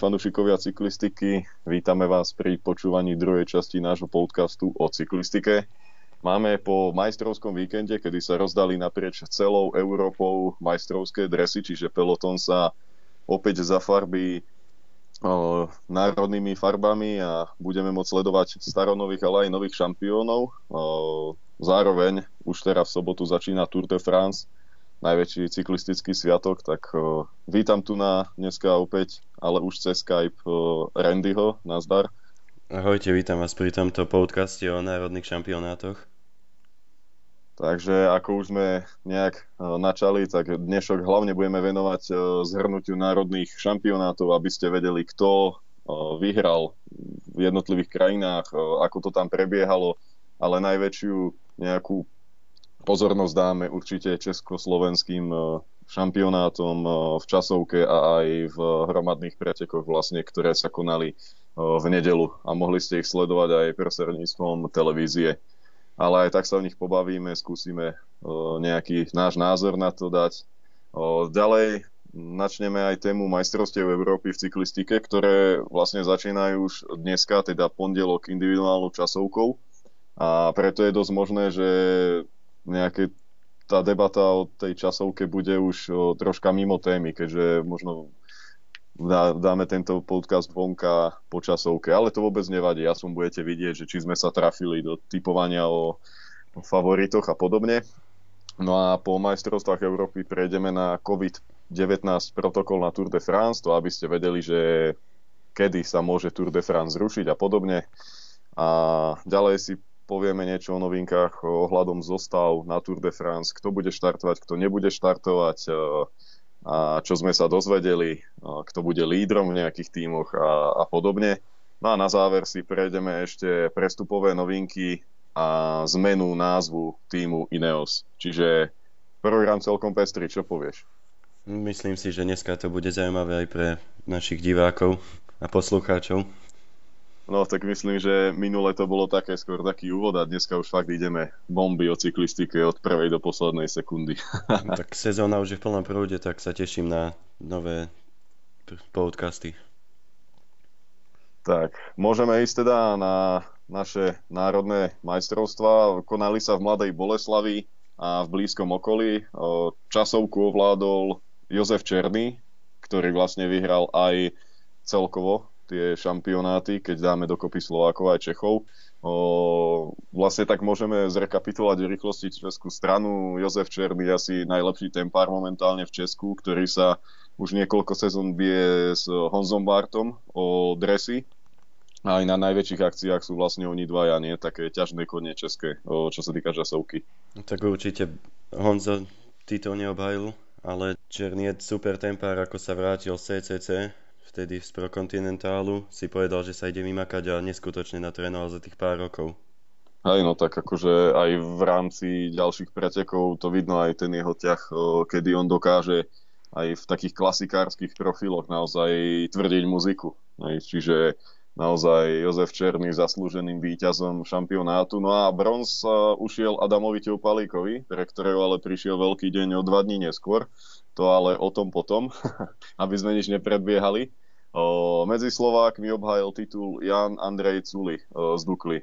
Fanúšikovia cyklistiky, vítame vás pri počúvaní druhej časti nášho podcastu o cyklistike. Máme po majstrovskom víkende, kedy sa rozdali naprieč celou Európou majstrovské dresy, čiže peloton sa opäť zafarbí o, národnými farbami a budeme môcť sledovať staronových, ale aj nových šampiónov. O, zároveň už teraz v sobotu začína Tour de France, najväčší cyklistický sviatok, tak uh, vítam tu na dneska opäť, ale už cez Skype uh, Randyho, nazdar. Ahojte, vítam vás pri tomto podcaste o národných šampionátoch. Takže ako už sme nejak uh, načali, tak dnešok hlavne budeme venovať uh, zhrnutiu národných šampionátov, aby ste vedeli, kto uh, vyhral v jednotlivých krajinách, ako to tam prebiehalo, ale najväčšiu nejakú pozornosť dáme určite československým e, šampionátom e, v časovke a aj v hromadných pretekoch vlastne, ktoré sa konali e, v nedelu a mohli ste ich sledovať aj prostredníctvom televízie. Ale aj tak sa o nich pobavíme, skúsime nejaký náš názor na to dať. Ďalej načneme aj tému majstrovstiev Európy v cyklistike, ktoré vlastne začínajú už dneska, teda pondelok individuálnou časovkou. A preto je dosť možné, že nejaké tá debata o tej časovke bude už o, troška mimo témy, keďže možno dá, dáme tento podcast vonka po časovke, ale to vôbec nevadí. Ja som budete vidieť, že či sme sa trafili do typovania o, o favoritoch a podobne. No a po majstrovstvách Európy prejdeme na COVID-19 protokol na Tour de France, to aby ste vedeli, že kedy sa môže Tour de France zrušiť a podobne. A ďalej si povieme niečo o novinkách ohľadom zostav na Tour de France, kto bude štartovať, kto nebude štartovať, e, a čo sme sa dozvedeli, e, kto bude lídrom v nejakých tímoch a, a podobne. No a na záver si prejdeme ešte prestupové novinky a zmenu názvu týmu Ineos. Čiže program celkom pestrý, čo povieš? Myslím si, že dneska to bude zaujímavé aj pre našich divákov a poslucháčov. No tak myslím, že minule to bolo také skôr taký úvod a dneska už fakt ideme bomby o cyklistike od prvej do poslednej sekundy. tak sezóna už je v plnom prúde, tak sa teším na nové podcasty. Tak, môžeme ísť teda na naše národné majstrovstvá. Konali sa v Mladej Boleslavi a v blízkom okolí. Časovku ovládol Jozef Černý, ktorý vlastne vyhral aj celkovo tie šampionáty, keď dáme dokopy Slovákov aj Čechov. O, vlastne tak môžeme zrekapitulovať v rýchlosti Českú stranu. Jozef Černý asi najlepší tempár momentálne v Česku, ktorý sa už niekoľko sezón bije s Honzom Bartom o dresy. A aj na najväčších akciách sú vlastne oni dvaja, nie? Také ťažné konie české, o, čo sa týka časovky. Tak určite Honzo titul neobhajil, ale Černý je super tempár, ako sa vrátil CCC vtedy z Prokontinentálu si povedal, že sa ide vymakať a neskutočne natrénoval za tých pár rokov. Aj no tak akože aj v rámci ďalších pretekov to vidno aj ten jeho ťah, kedy on dokáže aj v takých klasikárskych profiloch naozaj tvrdiť muziku. Čiže naozaj Jozef Černý zaslúženým víťazom šampionátu. No a bronz ušiel Adamovi Teopalíkovi, pre ktorého ale prišiel veľký deň o dva dní neskôr. To ale o tom potom, aby sme nič nepredbiehali. O, medzi Slovákmi obhájil titul Jan Andrej Culi o, z Dukly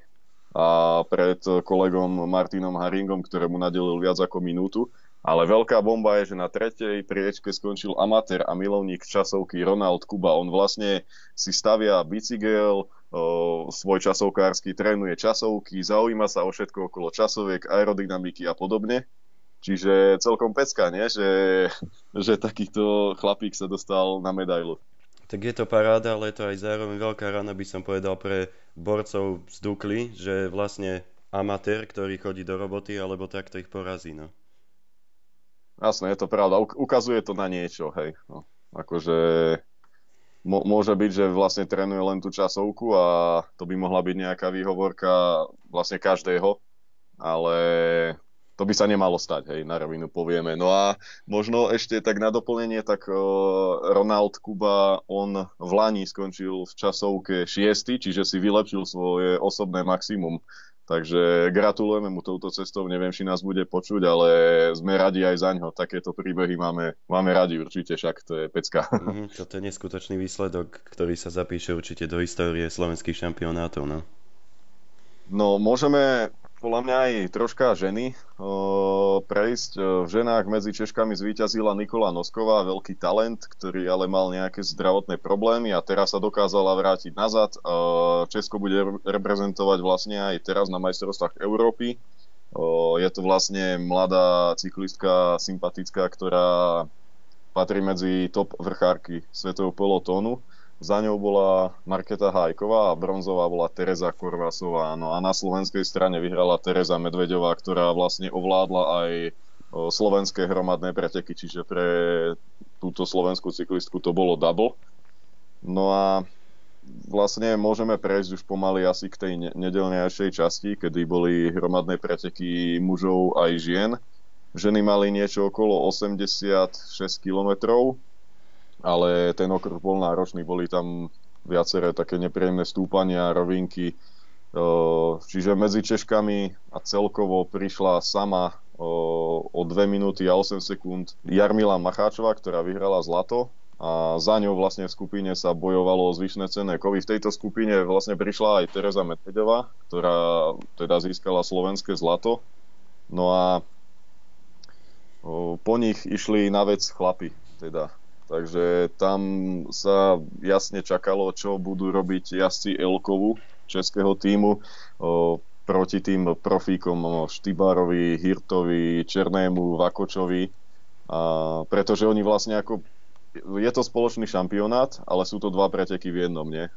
a pred kolegom Martinom Haringom, ktorému nadelil viac ako minútu. Ale veľká bomba je, že na tretej priečke skončil amatér a milovník časovky Ronald Kuba. On vlastne si stavia bicykel, svoj časovkársky, trénuje časovky, zaujíma sa o všetko okolo časoviek, aerodynamiky a podobne. Čiže celkom pecka, nie? Že, že takýto chlapík sa dostal na medailu. Tak je to paráda, ale je to aj zároveň veľká rana, by som povedal, pre borcov z Dukly, že vlastne amatér, ktorý chodí do roboty, alebo takto ich porazí, no. Jasné, je to pravda. Ukazuje to na niečo, hej. No, akože môže byť, že vlastne trénuje len tú časovku a to by mohla byť nejaká výhovorka vlastne každého, ale to by sa nemalo stať, hej, na rovinu povieme. No a možno ešte tak na doplnenie, tak Ronald Kuba, on v Lani skončil v časovke 6, čiže si vylepšil svoje osobné maximum Takže gratulujeme mu touto cestou, neviem, či nás bude počuť, ale sme radi aj za ňo. Takéto príbehy máme, máme radi určite, však to je pecka. Mm, toto je neskutočný výsledok, ktorý sa zapíše určite do histórie slovenských šampionátov. No, no môžeme podľa mňa aj troška ženy o, prejsť. V ženách medzi Češkami zvíťazila Nikola Nosková, veľký talent, ktorý ale mal nejaké zdravotné problémy a teraz sa dokázala vrátiť nazad. O, Česko bude reprezentovať vlastne aj teraz na majstrovstvách Európy. O, je to vlastne mladá cyklistka, sympatická, ktorá patrí medzi top vrchárky svetového pelotónu. Za ňou bola Marketa Hajková a bronzová bola Teresa Korvasová. No a na slovenskej strane vyhrala Teresa Medvedová, ktorá vlastne ovládla aj slovenské hromadné preteky, čiže pre túto slovenskú cyklistku to bolo double. No a vlastne môžeme prejsť už pomaly asi k tej nedelnejšej časti, kedy boli hromadné preteky mužov aj žien. Ženy mali niečo okolo 86 kilometrov, ale ten okruh bol náročný, boli tam viaceré také nepríjemné stúpania, rovinky, čiže medzi Češkami a celkovo prišla sama o 2 minúty a 8 sekúnd Jarmila Macháčová, ktorá vyhrala zlato a za ňou vlastne v skupine sa bojovalo o zvyšné cenné kovy. V tejto skupine vlastne prišla aj Teresa Medvedová, ktorá teda získala slovenské zlato. No a po nich išli na vec chlapi, teda Takže tam sa jasne čakalo, čo budú robiť jazdci Elkovu českého týmu o, proti tým profíkom Štybárovi, Hirtovi, Černému, Vakočovi. A, pretože oni vlastne ako... Je to spoločný šampionát, ale sú to dva preteky v jednom, nie?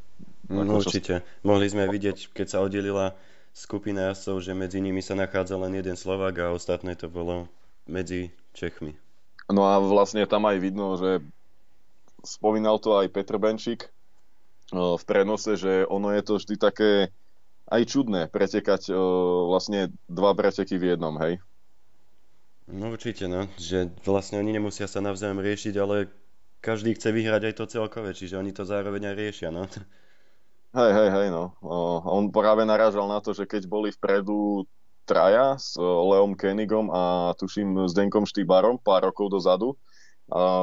No, určite. Mohli sme vidieť, keď sa oddelila skupina jazdcov, že medzi nimi sa nachádza len jeden Slovák a ostatné to bolo medzi Čechmi. No a vlastne tam aj vidno, že spomínal to aj Petr Benčík v prenose, že ono je to vždy také aj čudné pretekať vlastne dva preteky v jednom, hej? No určite, no. Že vlastne oni nemusia sa navzájom riešiť, ale každý chce vyhrať aj to celkové, čiže oni to zároveň aj riešia, no. Hej, hej, hej, no. On práve narážal na to, že keď boli vpredu traja s Leom Kenigom a tuším s Denkom Štýbarom pár rokov dozadu,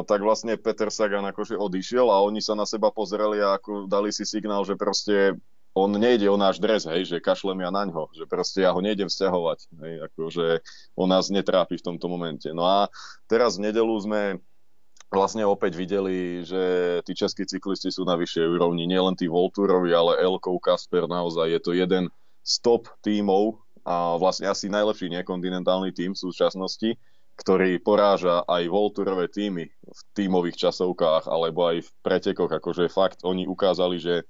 tak vlastne Peter Sagan akože odišiel a oni sa na seba pozreli a ako dali si signál, že proste on nejde o náš dres, hej, že kašlem ja na ňo, že proste ja ho nejdem vzťahovať, hej, akože on nás netrápi v tomto momente. No a teraz v nedelu sme vlastne opäť videli, že tí českí cyklisti sú na vyššej úrovni, nielen tí Volturovi, ale Elkov, Kasper, naozaj je to jeden z top tímov a vlastne asi najlepší nekontinentálny tím v súčasnosti ktorý poráža aj Volturové týmy v tímových časovkách alebo aj v pretekoch. Akože fakt, oni ukázali, že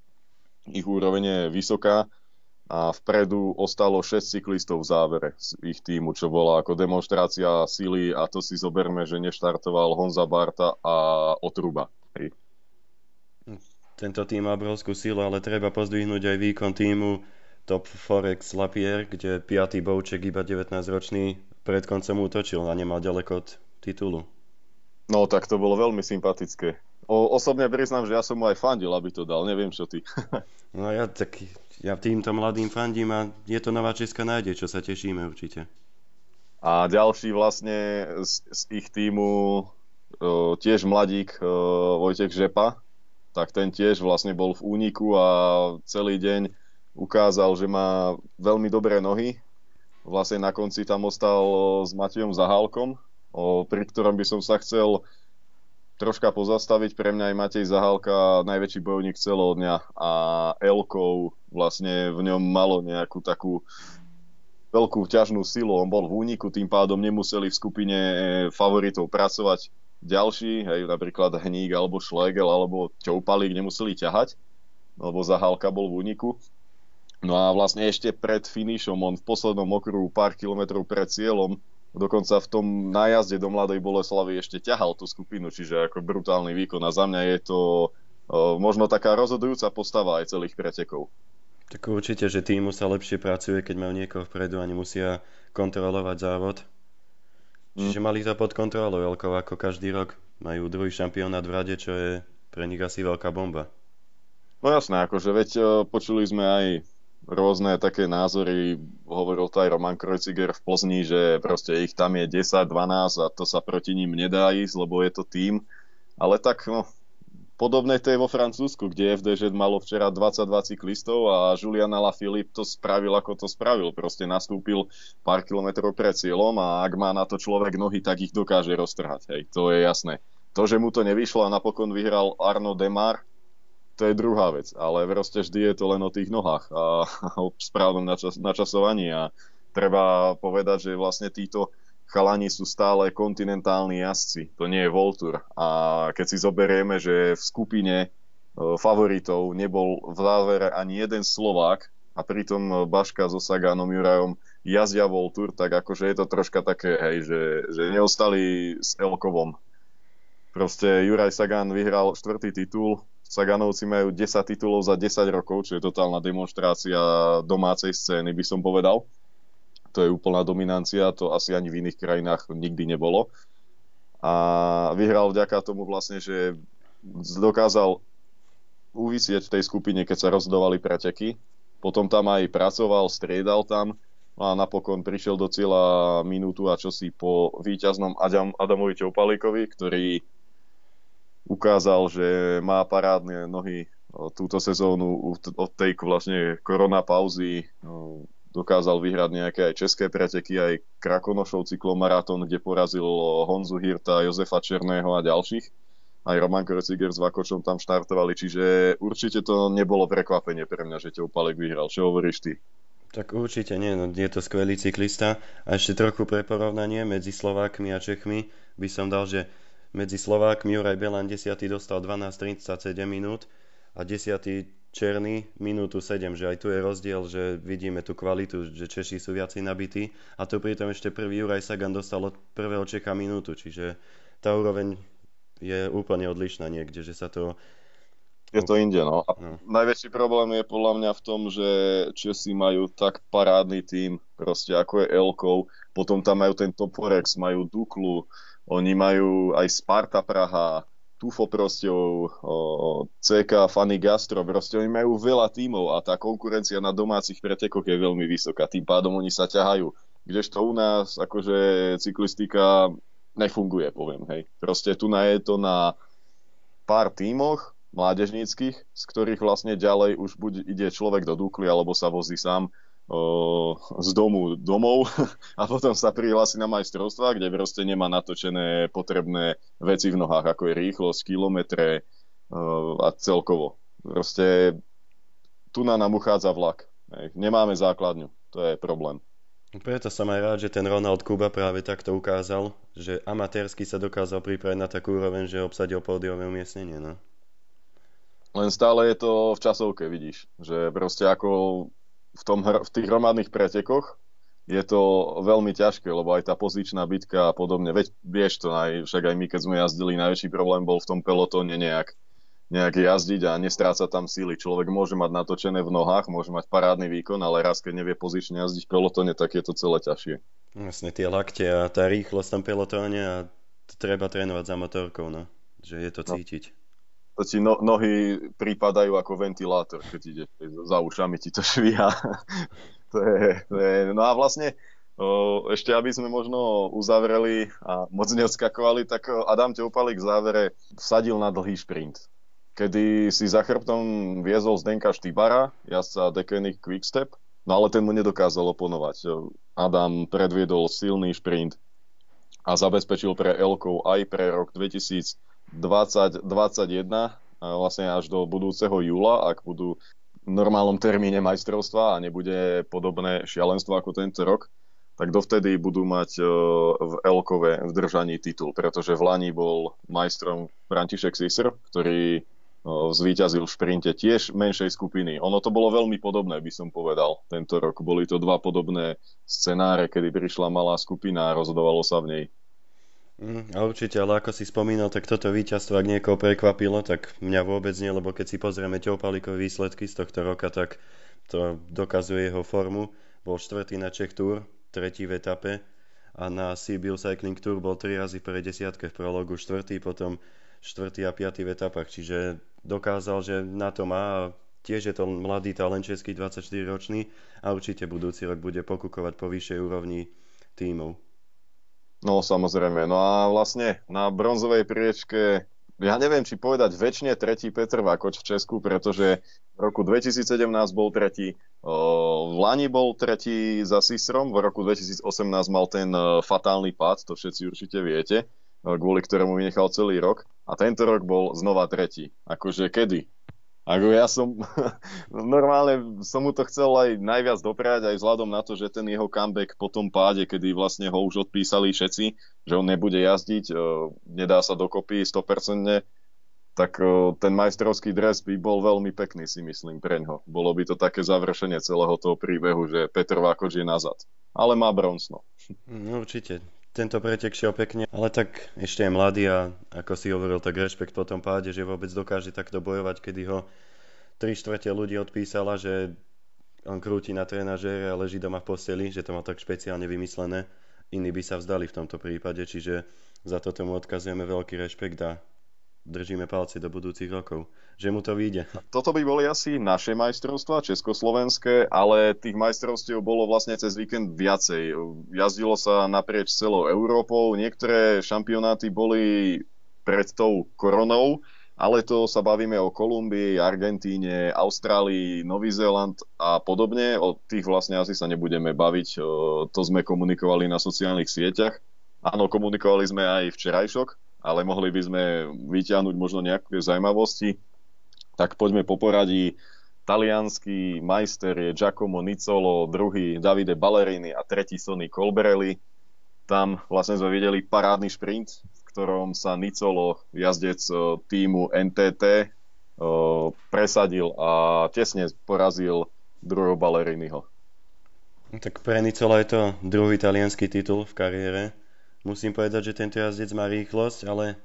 ich úroveň je vysoká a vpredu ostalo 6 cyklistov v závere z ich týmu, čo bola ako demonstrácia sily a to si zoberme, že neštartoval Honza Barta a Otruba. Hej. Tento tým má obrovskú silu, ale treba pozdvihnúť aj výkon týmu Top Forex Lapierre, kde 5. Bouček iba 19-ročný pred koncom útočil a nemal ďaleko od titulu. No tak to bolo veľmi sympatické. O, osobne priznám, že ja som mu aj fandil, aby to dal. Neviem, čo ty. no ja tak ja týmto mladým fandím a je to nová Česká nádej, čo sa tešíme určite. A ďalší vlastne z, z ich týmu o, tiež mladík o, Vojtech Žepa, tak ten tiež vlastne bol v úniku a celý deň ukázal, že má veľmi dobré nohy vlastne na konci tam ostal s Matejom Zahálkom, pri ktorom by som sa chcel troška pozastaviť. Pre mňa aj Matej Zahálka najväčší bojovník celého dňa a Elkov vlastne v ňom malo nejakú takú veľkú ťažnú silu. On bol v úniku, tým pádom nemuseli v skupine favoritov pracovať ďalší, hej, napríklad Hník alebo Schlegel alebo Ťoupalík nemuseli ťahať, lebo Zahálka bol v úniku. No a vlastne ešte pred finišom, on v poslednom okruhu pár kilometrov pred cieľom, dokonca v tom nájazde do Mladej Boleslavy ešte ťahal tú skupinu, čiže ako brutálny výkon. A za mňa je to o, možno taká rozhodujúca postava aj celých pretekov. Tak určite, že týmu sa lepšie pracuje, keď majú niekoho vpredu a nemusia kontrolovať závod. Čiže mm. mali to pod kontrolou, Elkov, ako každý rok. Majú druhý šampionát v rade, čo je pre nich asi veľká bomba. No jasné, akože veď počuli sme aj rôzne také názory, hovoril to aj Roman Kreuziger v Plzni, že proste ich tam je 10, 12 a to sa proti ním nedá ísť, lebo je to tým. Ale tak no, podobné to je vo Francúzsku, kde FDŽ malo včera 22 cyklistov a Julian Alaphilippe to spravil, ako to spravil. Proste nastúpil pár kilometrov pred cieľom a ak má na to človek nohy, tak ich dokáže roztrhať. Hej, to je jasné. To, že mu to nevyšlo a napokon vyhral Arno Demar, to je druhá vec, ale proste vždy je to len o tých nohách a o správnom načas- načasovaní a treba povedať, že vlastne títo chalani sú stále kontinentálni jazdci, to nie je Voltur. A keď si zoberieme, že v skupine e, favoritov nebol v závere ani jeden Slovák a pritom Baška so Saganom Jurajom jazdia Voltur, tak akože je to troška také, hej, že, že neostali s Elkovom. Proste Juraj Sagan vyhral štvrtý titul, Saganovci majú 10 titulov za 10 rokov, čo je totálna demonstrácia domácej scény, by som povedal. To je úplná dominancia, to asi ani v iných krajinách nikdy nebolo. A vyhral vďaka tomu vlastne, že dokázal uvisieť v tej skupine, keď sa rozdovali preteky. Potom tam aj pracoval, striedal tam a napokon prišiel do cieľa minútu a čosi po víťaznom Adam, Adamovi Čopalíkovi, ktorý ukázal, že má parádne nohy túto sezónu od tej vlastne korona pauzy dokázal vyhrať nejaké aj české preteky, aj Krakonošov cyklomaratón, kde porazil Honzu Hirta, Jozefa Černého a ďalších. Aj Roman Kreciger s Vakočom tam štartovali, čiže určite to nebolo prekvapenie pre mňa, že Teopalek vyhral. Čo hovoríš ty? Tak určite nie, no je to skvelý cyklista. A ešte trochu pre porovnanie medzi Slovákmi a Čechmi by som dal, že medzi Slovákmi Juraj Belan 10. dostal 12.37 minút a 10. Černý minútu 7, že aj tu je rozdiel, že vidíme tú kvalitu, že Češi sú viacej nabití a to pritom ešte prvý Juraj Sagan dostal od prvého Čeka minútu, čiže tá úroveň je úplne odlišná niekde, že sa to je to inde, no. A no. najväčší problém je podľa mňa v tom, že Česi majú tak parádny tým, proste ako je Elkov, potom tam majú ten Toporex, majú Duklu, oni majú aj Sparta Praha, Tufo proste, CK, Fanny Gastro, proste oni majú veľa tímov a tá konkurencia na domácich pretekoch je veľmi vysoká, tým pádom oni sa ťahajú. Kdežto u nás akože cyklistika nefunguje, poviem, hej. Proste tu na je to na pár tímoch mládežníckých, z ktorých vlastne ďalej už buď ide človek do Dukly, alebo sa vozí sám z domu domov a potom sa prihlási na majstrovstvá, kde proste nemá natočené potrebné veci v nohách, ako je rýchlosť, kilometre a celkovo. Proste tu na nám uchádza vlak. Nemáme základňu, to je problém. Preto som aj rád, že ten Ronald Kuba práve takto ukázal, že amatérsky sa dokázal pripraviť na takú úroveň, že obsadil pódiové umiestnenie. No. Len stále je to v časovke, vidíš. Že proste ako v, tom, v tých hromadných pretekoch je to veľmi ťažké, lebo aj tá pozičná bitka a podobne, veď vieš to, aj, však aj my, keď sme jazdili, najväčší problém bol v tom pelotóne nejak, nejak jazdiť a nestráca tam síly. Človek môže mať natočené v nohách, môže mať parádny výkon, ale raz, keď nevie pozične jazdiť v pelotóne, tak je to celé ťažšie. Vlastne tie lakte a tá rýchlosť v tom pelotóne a treba trénovať za motorkou, no. Že je to no. cítiť. No to ti no, nohy pripadajú ako ventilátor, keď ide za ušami ti to švíha. to, je, to je, no a vlastne o, ešte aby sme možno uzavreli a moc neodskakovali, tak Adam Teopalik v závere vsadil na dlhý šprint. Kedy si za chrbtom viezol Zdenka Štýbara, jazdca Deceuninck Quickstep, no ale ten mu nedokázal oponovať. Adam predviedol silný šprint a zabezpečil pre Elkov aj pre rok 2000 2021 vlastne až do budúceho júla, ak budú v normálnom termíne majstrovstva a nebude podobné šialenstvo ako tento rok, tak dovtedy budú mať e, v Elkove v držaní titul, pretože v Lani bol majstrom František Sisr, ktorý e, zvíťazil v šprinte tiež menšej skupiny. Ono to bolo veľmi podobné, by som povedal, tento rok. Boli to dva podobné scenáre, kedy prišla malá skupina a rozhodovalo sa v nej. Mm, určite, ale ako si spomínal, tak toto víťazstvo, ak niekoho prekvapilo, tak mňa vôbec nie, lebo keď si pozrieme Teopalíkové výsledky z tohto roka, tak to dokazuje jeho formu. Bol štvrtý na Czech Tour, tretí v etape a na Sibiu Cycling Tour bol tri razy pre desiatke v prologu, štvrtý, potom štvrtý a piatý v etapách, čiže dokázal, že na to má a tiež je to mladý talent český, 24-ročný a určite budúci rok bude pokúkovať po vyššej úrovni tímov. No samozrejme, no a vlastne na bronzovej priečke ja neviem, či povedať väčšine tretí Petr Vakoč v Česku, pretože v roku 2017 bol tretí, v Lani bol tretí za Sisrom, v roku 2018 mal ten fatálny pád, to všetci určite viete, kvôli ktorému vynechal celý rok a tento rok bol znova tretí. Akože kedy? Ako ja som normálne som mu to chcel aj najviac dopriať, aj vzhľadom na to, že ten jeho comeback po tom páde, kedy vlastne ho už odpísali všetci, že on nebude jazdiť, nedá sa dokopy 100%, tak ten majstrovský dres by bol veľmi pekný, si myslím, pre ňo. Bolo by to také završenie celého toho príbehu, že Petr Vákoč je nazad. Ale má bronzno. No, určite tento pretek šiel pekne, ale tak ešte je mladý a ako si hovoril, tak rešpekt po tom páde, že vôbec dokáže takto bojovať, kedy ho 3 štvrte ľudí odpísala, že on krúti na trénažére a leží doma v posteli, že to má tak špeciálne vymyslené. Iní by sa vzdali v tomto prípade, čiže za to tomu odkazujeme veľký rešpekt a držíme palci do budúcich rokov, že mu to vyjde. Toto by boli asi naše majstrovstvá, československé, ale tých majstrovstiev bolo vlastne cez víkend viacej. Jazdilo sa naprieč celou Európou, niektoré šampionáty boli pred tou koronou, ale to sa bavíme o Kolumbii, Argentíne, Austrálii, Nový Zéland a podobne. O tých vlastne asi sa nebudeme baviť, to sme komunikovali na sociálnych sieťach. Áno, komunikovali sme aj včerajšok, ale mohli by sme vyťahnuť možno nejaké zaujímavosti. Tak poďme po poradí. Talianský majster je Giacomo Nicolo, druhý Davide Ballerini a tretí Sonny Colbrelli. Tam vlastne sme videli parádny šprint, v ktorom sa Nicolo, jazdec e, týmu NTT, e, presadil a tesne porazil druhého Balleriniho. Tak pre Nicola je to druhý talianský titul v kariére Musím povedať, že tento jazdec má rýchlosť, ale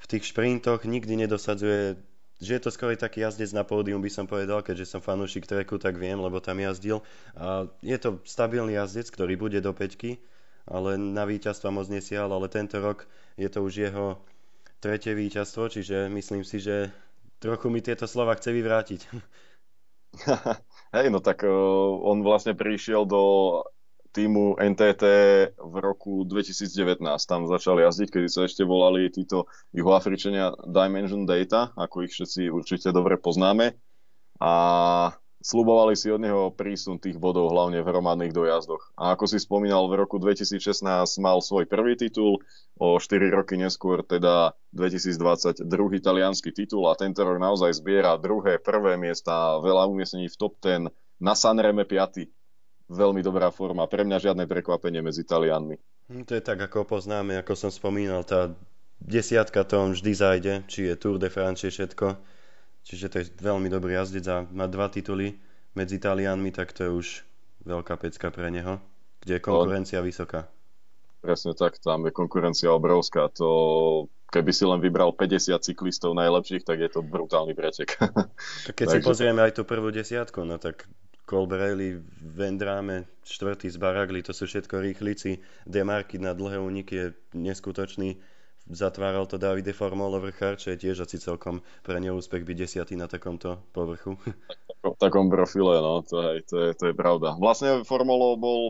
v tých šprintoch nikdy nedosadzuje že je to skôr taký jazdec na pódium, by som povedal, keďže som fanúšik treku, tak viem, lebo tam jazdil. A je to stabilný jazdec, ktorý bude do peťky, ale na víťazstva moc nesiahal, ale tento rok je to už jeho tretie víťazstvo, čiže myslím si, že trochu mi tieto slova chce vyvrátiť. Hej, no tak uh, on vlastne prišiel do týmu NTT v roku 2019. Tam začali jazdiť, kedy sa ešte volali títo juhoafričania Dimension Data, ako ich všetci určite dobre poznáme. A slubovali si od neho prísun tých bodov, hlavne v hromadných dojazdoch. A ako si spomínal, v roku 2016 mal svoj prvý titul, o 4 roky neskôr teda 2020 druhý talianský titul a tento rok naozaj zbiera druhé, prvé miesta, veľa umiestnení v top 10, na Sanreme 5 veľmi dobrá forma. Pre mňa žiadne prekvapenie medzi Talianmi. Hm, to je tak, ako poznáme, ako som spomínal, tá desiatka to vždy zajde, či je Tour de France, či všetko. Čiže to je veľmi dobrý jazdec a má dva tituly medzi Talianmi, tak to je už veľká pecka pre neho, kde je konkurencia no, vysoká. Presne tak, tam je konkurencia obrovská. To, keby si len vybral 50 cyklistov najlepších, tak je to brutálny pretek. Keď Takže... si pozrieme aj tú prvú desiatku, no tak Colbrelli, Vendrame, štvrtý z Baragli, to sú všetko rýchlici. Demarky na dlhé úniky je neskutočný. Zatváral to Davide Formolo vrchár, čo je tiež asi celkom pre neúspech byť desiatý na takomto povrchu. V takom profile, no, to, je, to, je, to je pravda. Vlastne Formolo bol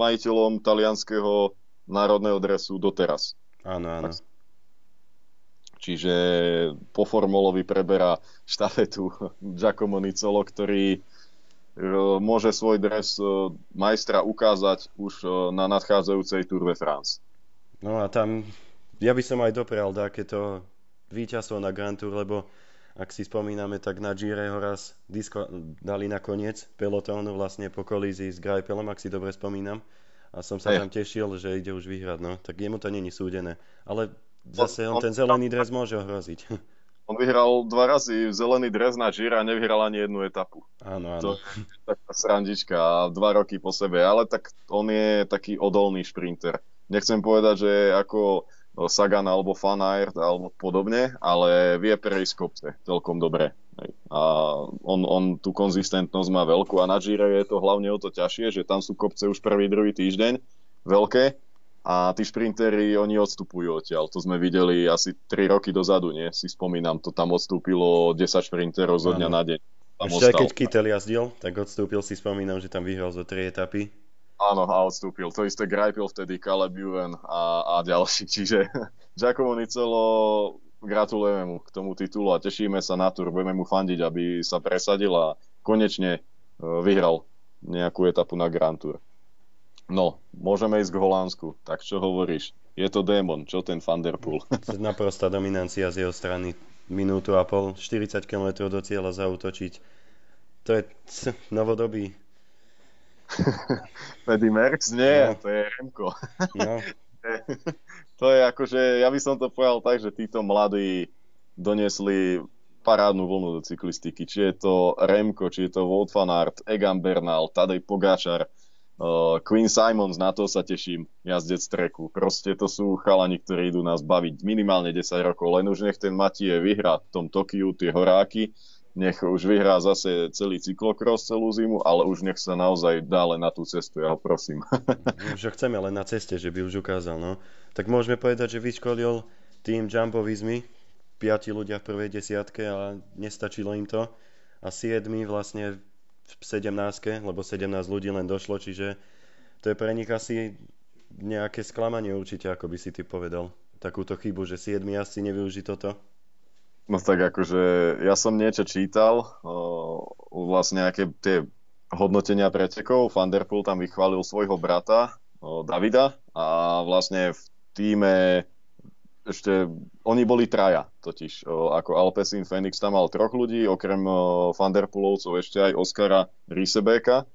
majiteľom talianského národného dresu doteraz. Áno, áno. Čiže po Formolovi preberá štafetu Giacomo Nicolo, ktorý môže svoj dres e, majstra ukázať už e, na nadchádzajúcej Tour de France. No a tam ja by som aj doprial takéto víťazstvo na Grand Tour, lebo ak si spomíname, tak na Gire ho raz disko, dali na koniec pelotónu vlastne po kolízii s Greipelom, ak si dobre spomínam. A som sa tam tešil, že ide už vyhrať, no. Tak jemu to není súdené. Ale zase on, on ten zelený dres môže ohroziť. On vyhral dva razy zelený dres na Giro a nevyhral ani jednu etapu. Áno, áno. To je taká srandička dva roky po sebe, ale tak on je taký odolný šprinter. Nechcem povedať, že ako Sagan alebo Fan Aert alebo podobne, ale vie prejsť kopce celkom dobre. A on, on tú konzistentnosť má veľkú a na Gire je to hlavne o to ťažšie, že tam sú kopce už prvý, druhý týždeň veľké a tí šprintery, oni odstupujú odtiaľ. To sme videli asi 3 roky dozadu, nie? Si spomínam, to tam odstúpilo 10 šprinterov zo dňa na deň. tam Ešte aj ostal. keď Kittel jazdil, tak odstúpil si, spomínam, že tam vyhral zo tri etapy. Áno, a odstúpil. To isté Greipel vtedy, Caleb Ewan a, a ďalší. Čiže Giacomo Nicolo, gratulujeme mu k tomu titulu a tešíme sa na tur. Budeme mu fandiť, aby sa presadil a konečne e, vyhral nejakú etapu na Grand Tour. No, môžeme ísť k Holandsku. Tak čo hovoríš? Je to démon, čo ten Van Der Poel? Naprostá dominancia z jeho strany. Minútu a pol, 40 km do cieľa zautočiť. To je c- novodobý. Freddy Merckx? Nie, No. to je Remko. No, to je akože, ja by som to povedal tak, že títo mladí doniesli parádnu vlnu do cyklistiky. Či je to Remko, či je to Wout van Aert, Egan Bernal, Tadej Pogačar, uh, Queen Simons, na to sa teším, jazdec treku. Proste to sú chalani, ktorí idú nás baviť minimálne 10 rokov, len už nech ten Matie vyhrá v tom Tokiu tie horáky, nech už vyhrá zase celý cyklokros celú zimu, ale už nech sa naozaj dá len na tú cestu, ja ho prosím. už ho chceme len na ceste, že by už ukázal, no. Tak môžeme povedať, že vyškolil tým Jumbo Vismy, piati ľudia v prvej desiatke a nestačilo im to. A siedmi vlastne v 17, lebo 17 ľudí len došlo, čiže to je pre nich asi nejaké sklamanie určite, ako by si ty povedal. Takúto chybu, že siedmi asi nevyuží toto. No tak akože ja som niečo čítal, o, vlastne nejaké tie hodnotenia pretekov. Van der Poel tam vychválil svojho brata, o, Davida a vlastne v týme ešte, oni boli traja totiž, ako Alpecin Phoenix tam mal troch ľudí, okrem o, Van der Poelovcov ešte aj Oskara Riesebeka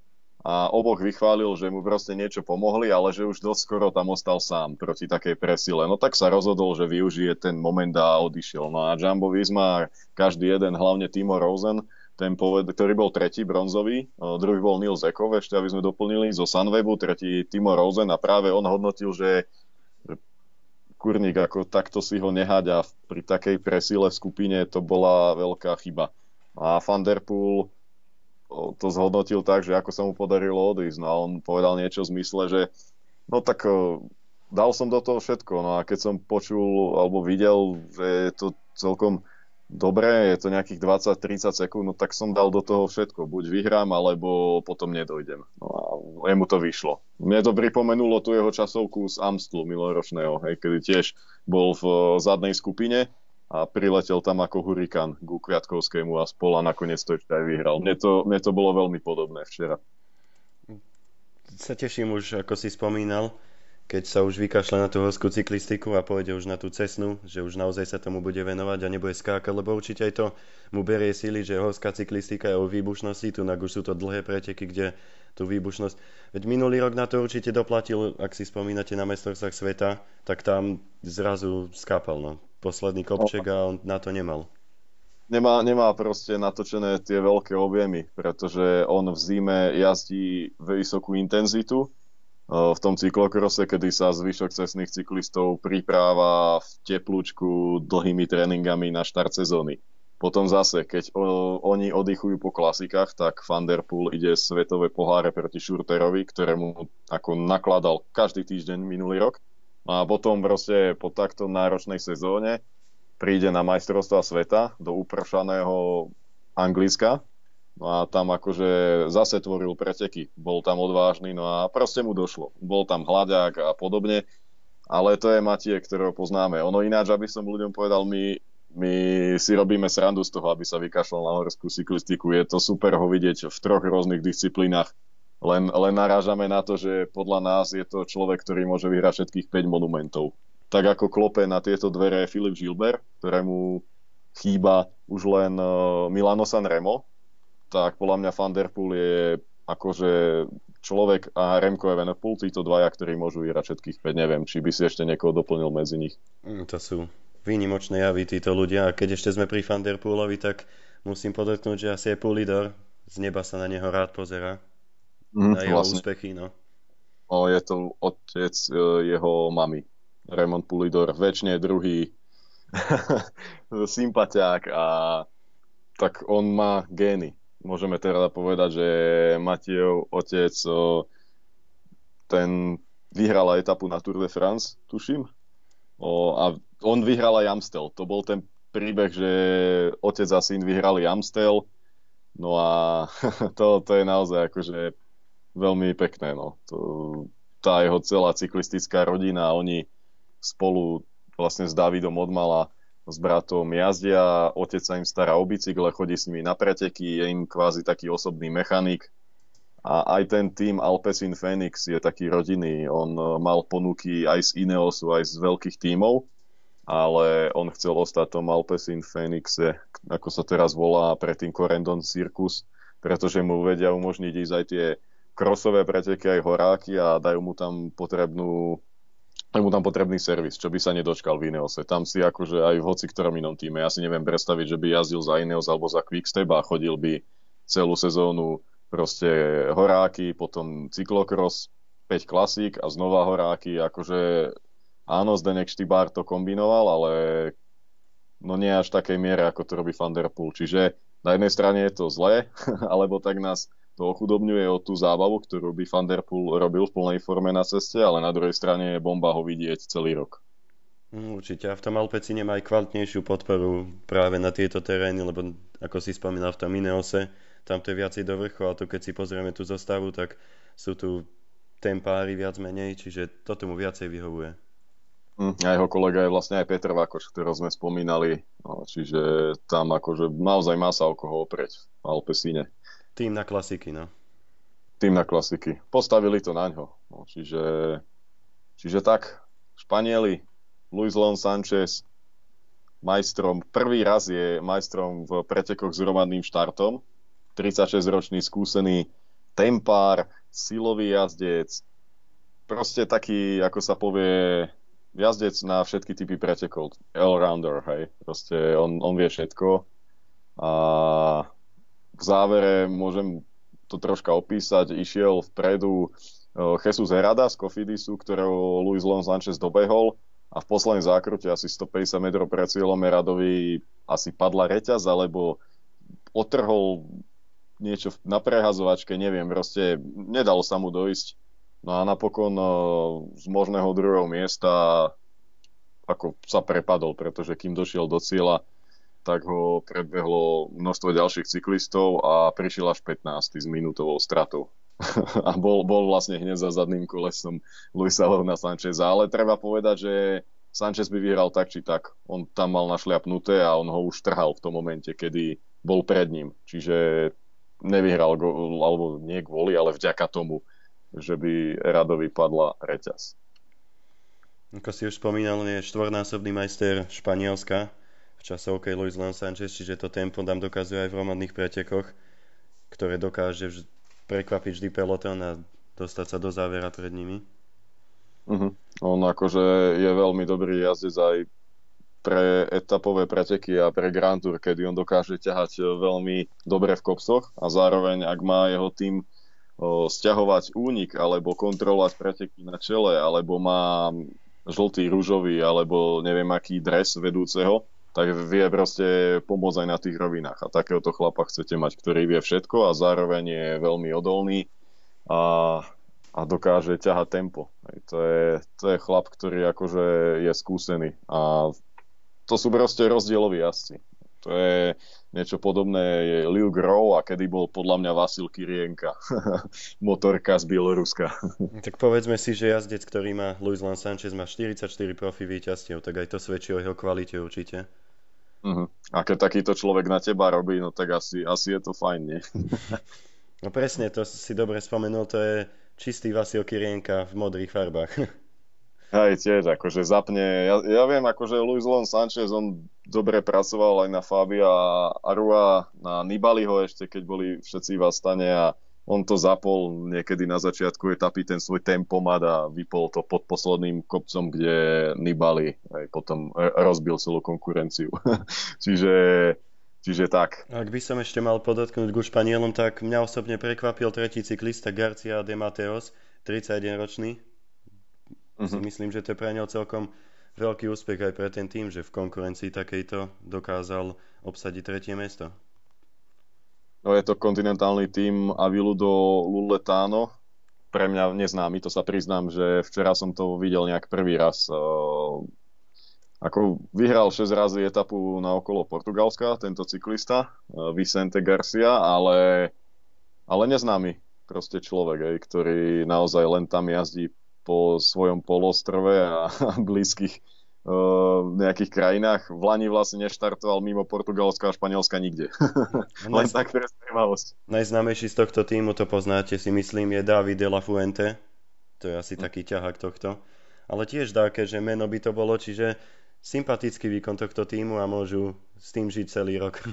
a oboch vychválil, že mu proste niečo pomohli, ale že už dosť skoro tam ostal sám proti takej presile. No tak sa rozhodol, že využije ten moment a odišiel. No a Jumbo Visma, každý jeden, hlavne Timo Rosen, ten poved, ktorý bol tretí bronzový, druhý bol Nils Ekov, ešte aby sme doplnili zo Sunwebu, tretí Timo Rosen a práve on hodnotil, že kurník, ako takto si ho nehať a pri takej presile v skupine to bola veľká chyba. A Van Der Poel to zhodnotil tak, že ako sa mu podarilo odísť. No a on povedal niečo v zmysle, že no tak dal som do toho všetko. No a keď som počul alebo videl, že je to celkom dobré, je to nejakých 20-30 sekúnd, no tak som dal do toho všetko. Buď vyhrám, alebo potom nedojdem. No a jemu to vyšlo. Mne to pripomenulo tu jeho časovku z Amstlu miloročného, hej, kedy tiež bol v o, zadnej skupine a priletel tam ako hurikán ku Kviatkovskému a spol a nakoniec to ešte aj vyhral. Mne to, mne to bolo veľmi podobné včera. Sa teším už, ako si spomínal, keď sa už vykašle na tú horskú cyklistiku a pôjde už na tú cestnú, že už naozaj sa tomu bude venovať a nebude skákať, lebo určite aj to mu berie síly, že horská cyklistika je o výbušnosti, tu už sú to dlhé preteky, kde tú výbušnosť. Veď minulý rok na to určite doplatil, ak si spomínate na mestrovstvách sveta, tak tam zrazu skápal, no. Posledný kopček a on na to nemal. Nemá, nemá proste natočené tie veľké objemy, pretože on v zime jazdí vysokú intenzitu, v tom cyklokrose, kedy sa zvyšok cestných cyklistov pripráva v teplúčku dlhými tréningami na štart sezóny. Potom zase, keď o, oni oddychujú po klasikách, tak Van Der Poel ide svetové poháre proti Šurterovi, ktorému ako nakladal každý týždeň minulý rok. A potom proste po takto náročnej sezóne príde na majstrovstva sveta do upršaného Anglicka, No a tam akože zase tvoril preteky, bol tam odvážny, no a proste mu došlo. Bol tam hľadák a podobne, ale to je Matie, ktorého poznáme. Ono ináč, aby som ľuďom povedal, my, my si robíme srandu z toho, aby sa vykašľal na horskú cyklistiku. Je to super ho vidieť v troch rôznych disciplínach. Len, len narážame na to, že podľa nás je to človek, ktorý môže vyhrať všetkých 5 monumentov. Tak ako klope na tieto dvere Filip Gilbert, ktorému chýba už len Milano Sanremo, tak podľa mňa Van Der Poel je akože človek a Remco Evenepoel, títo dvaja, ktorí môžu vyhrať všetkých 5, neviem, či by si ešte niekoho doplnil medzi nich. Mm, to sú výnimočné javy títo ľudia a keď ešte sme pri Van Der Poelovi, tak musím podotknúť, že asi aj Poulidor z neba sa na neho rád pozera. Mm, na jeho vlastne. úspechy, no. O, je to otec jeho mamy. Raymond Poulidor, väčšine druhý sympatiák a tak on má gény môžeme teda povedať, že Matiev otec ten vyhral etapu na Tour de France, tuším. O, a on vyhral aj Amstel. To bol ten príbeh, že otec a syn vyhrali Amstel. No a to, to je naozaj akože veľmi pekné. No. To, tá jeho celá cyklistická rodina, oni spolu vlastne s Davidom odmala s bratom jazdia, otec sa im stará o bicykle, chodí s nimi na preteky, je im kvázi taký osobný mechanik. A aj ten tým Alpecin Phoenix je taký rodinný. On e, mal ponuky aj z Ineosu, aj z veľkých tímov, ale on chcel ostať tom Alpecin Phoenixe, ako sa teraz volá, predtým Corendon Circus, pretože mu vedia umožniť ísť aj tie krosové preteky, aj horáky a dajú mu tam potrebnú mu tam potrebný servis, čo by sa nedočkal v Ineose. Tam si akože aj v hoci ktorom inom týme, ja si neviem predstaviť, že by jazdil za Ineos alebo za Quickstep a chodil by celú sezónu proste horáky, potom cyklokros, 5 klasík a znova horáky, akože áno, Zdenek Štybár to kombinoval, ale no nie až takej miere, ako to robí Van der Poel. Čiže na jednej strane je to zlé, alebo tak nás to ochudobňuje o tú zábavu, ktorú by Van Der Poel robil v plnej forme na ceste, ale na druhej strane je bomba ho vidieť celý rok. Mm, určite. A v tom Alpeci nemá aj kvalitnejšiu podporu práve na tieto terény, lebo ako si spomínal v tom Ineose, tam to je viacej do vrchu a tu keď si pozrieme tú zostavu, tak sú tu tempári viac menej, čiže toto mu viacej vyhovuje. Mm, a jeho kolega je vlastne aj Petr Vakoš, ktorého sme spomínali, no, čiže tam akože naozaj má sa o koho oprieť v Alpesíne. Tým na klasiky, no. Tým na klasiky. Postavili to na ňo. No, čiže, čiže tak, Španieli, Luis Leon Sanchez, majstrom, prvý raz je majstrom v pretekoch s hromadným štartom, 36-ročný skúsený tempár, silový jazdec, proste taký, ako sa povie, jazdec na všetky typy pretekov, all-rounder, hej, proste on, on vie všetko a v závere môžem to troška opísať. Išiel vpredu Jesus Herada z Kofidisu, ktorého Luis Leon Sanchez dobehol a v poslednej zákrute asi 150 metrov pred cieľom Heradovi asi padla reťaz, alebo otrhol niečo na prehazovačke, neviem, proste nedalo sa mu dojsť. No a napokon z možného druhého miesta ako sa prepadol, pretože kým došiel do cieľa, tak ho predbehlo množstvo ďalších cyklistov a prišiel až 15 s minútovou stratou. a bol, bol vlastne hneď za zadným kolesom Luisa Leona Sancheza, ale treba povedať, že Sanchez by vyhral tak či tak. On tam mal našliapnuté a on ho už trhal v tom momente, kedy bol pred ním. Čiže nevyhral, go, alebo nie kvôli, ale vďaka tomu, že by Radovi padla reťaz. Ako si už spomínal, je štvornásobný majster Španielska, v čase OK Luis Leon Sanchez, čiže to tempo tam dokazuje aj v hromadných pretekoch, ktoré dokáže vž- prekvapiť vždy peloton a dostať sa do závera pred nimi. Uh-huh. On akože je veľmi dobrý jazdec aj pre etapové preteky a pre Grand Tour, kedy on dokáže ťahať veľmi dobre v kopsoch a zároveň, ak má jeho tým stiahovať únik alebo kontrolovať preteky na čele, alebo má žltý, rúžový alebo neviem aký dres vedúceho, tak vie proste pomôcť aj na tých rovinách. A takéhoto chlapa chcete mať, ktorý vie všetko a zároveň je veľmi odolný a, a dokáže ťahať tempo. To je, to je chlap, ktorý akože je skúsený. A to sú proste rozdieloví jazdci. To je niečo podobné je Liu Grow a kedy bol podľa mňa Vasil Kirienka, motorka z Bieloruska. tak povedzme si, že jazdec, ktorý má Luis Lan Sanchez, má 44 profi víťazstiev, tak aj to svedčí o jeho kvalite určite. Uh-huh. A keď takýto človek na teba robí, no tak asi, asi je to fajn, nie? no presne, to si dobre spomenul, to je čistý Vasil Kirienka v modrých farbách. Hej, tiež, akože zapne, ja, ja viem, akože Luis Lon Sanchez, on dobre pracoval aj na Fabia Arua, na Nibaliho ešte, keď boli všetci v Astane a on to zapol niekedy na začiatku etapy ten svoj tempomat a vypol to pod posledným kopcom, kde Nibali aj potom rozbil celú konkurenciu. čiže, čiže tak. Ak by som ešte mal podotknúť ku Španielom, tak mňa osobne prekvapil tretí cyklista Garcia de Mateos, 31 ročný, uh-huh. si myslím, že to je pre neho celkom veľký úspech aj pre ten tým, že v konkurencii takejto dokázal obsadiť tretie miesto. No je to kontinentálny tým Avilu do Luletano. Pre mňa neznámy, to sa priznám, že včera som to videl nejak prvý raz. ako vyhral 6 razy etapu na okolo Portugalska, tento cyklista, e, Vicente Garcia, ale, ale neznámy proste človek, ktorý naozaj len tam jazdí po svojom polostrove a, a blízkych uh, nejakých krajinách. V Lani vlastne neštartoval mimo Portugalska a Španielska nikde. Len tak pre Najznámejší z tohto týmu, to poznáte si myslím, je David de la Fuente. To je asi hm. taký ťahák tohto. Ale tiež dáke, že meno by to bolo, čiže sympatický výkon tohto týmu a môžu s tým žiť celý rok.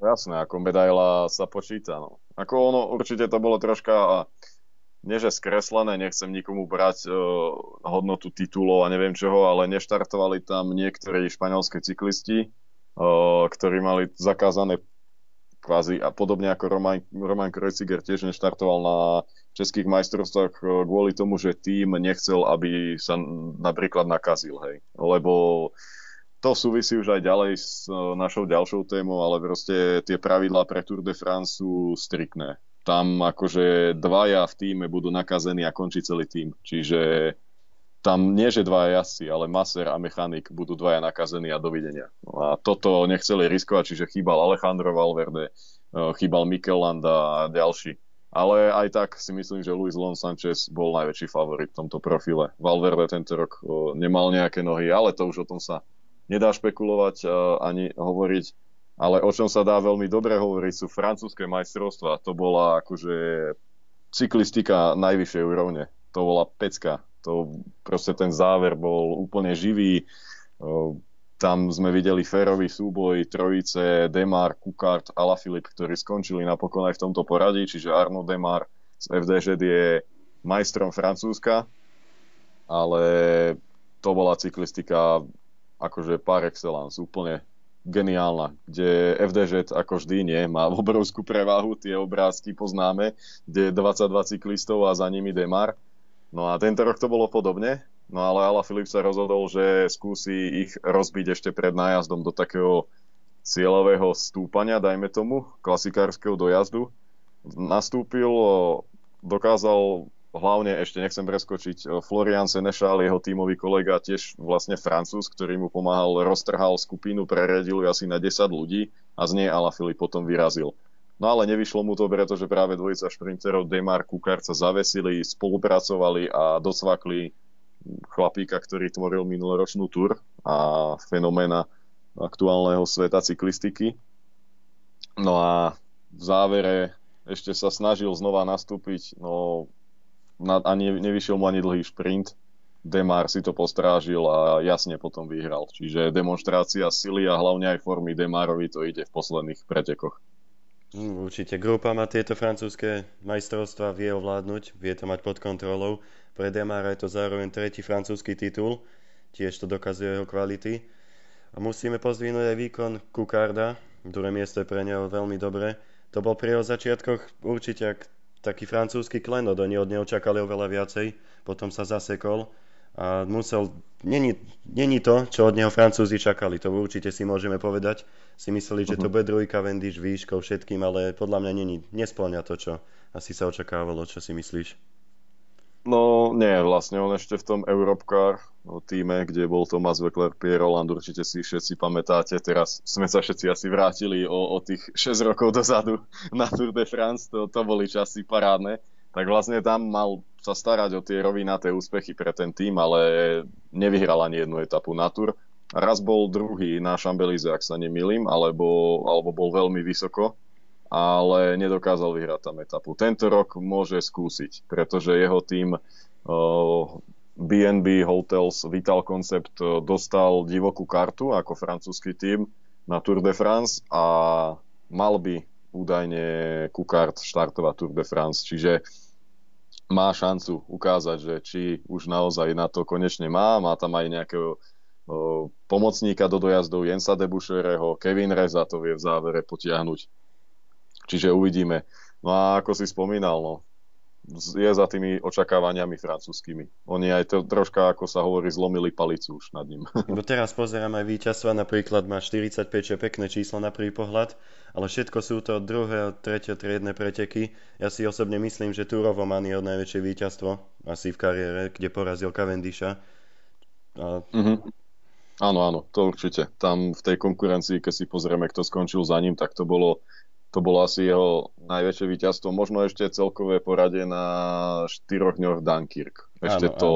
Jasné, ako medaila sa počíta. No. Ako ono, určite to bolo troška, nie že skreslené, nechcem nikomu brať uh, hodnotu titulov a neviem čoho, ale neštartovali tam niektorí španielskí cyklisti, uh, ktorí mali zakázané kvázi a podobne ako Roman, Roman Kreuziger tiež neštartoval na českých majstrovstvách e, kvôli tomu, že tým nechcel, aby sa napríklad nakazil, hej. Lebo to súvisí už aj ďalej s našou ďalšou témou, ale proste tie pravidlá pre Tour de France sú striktné. Tam akože dvaja v týme budú nakazení a končí celý tým. Čiže tam nie, že dvaja jazdci, ale maser a mechanik budú dvaja nakazení a dovidenia. No a toto nechceli riskovať, čiže chýbal Alejandro Valverde, e, chýbal Mikel a ďalší ale aj tak si myslím, že Luis Lon Sanchez bol najväčší favorit v tomto profile. Valverde tento rok o, nemal nejaké nohy, ale to už o tom sa nedá špekulovať a, ani hovoriť. Ale o čom sa dá veľmi dobre hovoriť sú francúzske majstrovstvá. To bola akože cyklistika najvyššej úrovne. To bola pecka. To proste ten záver bol úplne živý. Tam sme videli férový súboj trojice Demar, Kukart, Alaphilippe, ktorí skončili napokon aj v tomto poradí, čiže Arnaud Demar z FDŽ je majstrom Francúzska, ale to bola cyklistika akože par excellence, úplne geniálna, kde FDŽ ako vždy nie, má obrovskú prevahu, tie obrázky poznáme, kde je 22 cyklistov a za nimi Demar. No a tento rok to bolo podobne, No ale Ala Filip sa rozhodol, že skúsi ich rozbiť ešte pred nájazdom do takého cieľového stúpania, dajme tomu, klasikárskeho dojazdu. Nastúpil, dokázal hlavne, ešte nechcem preskočiť, Florian Senešal, jeho tímový kolega, tiež vlastne Francúz, ktorý mu pomáhal, roztrhal skupinu, preredil asi na 10 ľudí a z nej Ala Filip potom vyrazil. No ale nevyšlo mu to, pretože práve dvojica šprinterov Demar Kukar sa zavesili, spolupracovali a docvakli chlapíka, ktorý tvoril minuloročnú tur a fenoména aktuálneho sveta cyklistiky. No a v závere ešte sa snažil znova nastúpiť, no a ne, nevyšiel mu ani dlhý šprint. Demar si to postrážil a jasne potom vyhral. Čiže demonstrácia sily a hlavne aj formy Demarovi to ide v posledných pretekoch. Hm, určite. Grupa má tieto francúzske majstrovstvá, vie ovládnuť, vie to mať pod kontrolou. Pre Demara je to zároveň tretí francúzsky titul, tiež to dokazuje jeho kvality. A musíme pozdvihnúť aj výkon Kukarda, druhé miesto je pre neho veľmi dobré. To bol pri jeho začiatkoch určite taký francúzsky klenot, oni od neho čakali oveľa viacej, potom sa zasekol a musel, není, není to, čo od neho Francúzi čakali, to určite si môžeme povedať. Si mysleli, že to mhm. bude druhý Cavendish výškou všetkým, ale podľa mňa není, nesplňa to, čo asi sa očakávalo, čo si myslíš? No nie, vlastne on ešte v tom Europcar no, týme, kde bol Thomas Weckler, Pierre Roland, určite si všetci pamätáte, teraz sme sa všetci asi vrátili o, o tých 6 rokov dozadu na Tour de France, to, to boli časy parádne, tak vlastne tam mal sa starať o tie rovinaté úspechy pre ten tým, ale nevyhral ani jednu etapu na Tour. Raz bol druhý na Šambelize, ak sa nemýlim, alebo, alebo bol veľmi vysoko ale nedokázal vyhrať tam etapu. Tento rok môže skúsiť, pretože jeho tým BNB Hotels Vital Concept dostal divokú kartu ako francúzsky tým na Tour de France a mal by údajne Kukart štartovať Tour de France, čiže má šancu ukázať, že či už naozaj na to konečne má, má tam aj nejakého pomocníka do dojazdov Jensa Debušereho, Kevin Reza to vie v závere potiahnuť Čiže uvidíme. No a ako si spomínal, no, je za tými očakávaniami francúzskými. Oni aj to troška, ako sa hovorí, zlomili palicu už nad ním. No teraz pozerám aj víťazstva, napríklad má 45, čo je pekné číslo na prvý pohľad, ale všetko sú to druhé a tretie triedne preteky. Ja si osobne myslím, že Turovo má je od najväčšie víťazstvo asi v kariére, kde porazil Cavendisha. A... Mm-hmm. Áno, áno, to určite. Tam v tej konkurencii, keď si pozrieme, kto skončil za ním, tak to bolo, to bolo asi jeho najväčšie víťazstvo. Možno ešte celkové poradie na štyroch dňoch Dunkirk. Ešte áno, to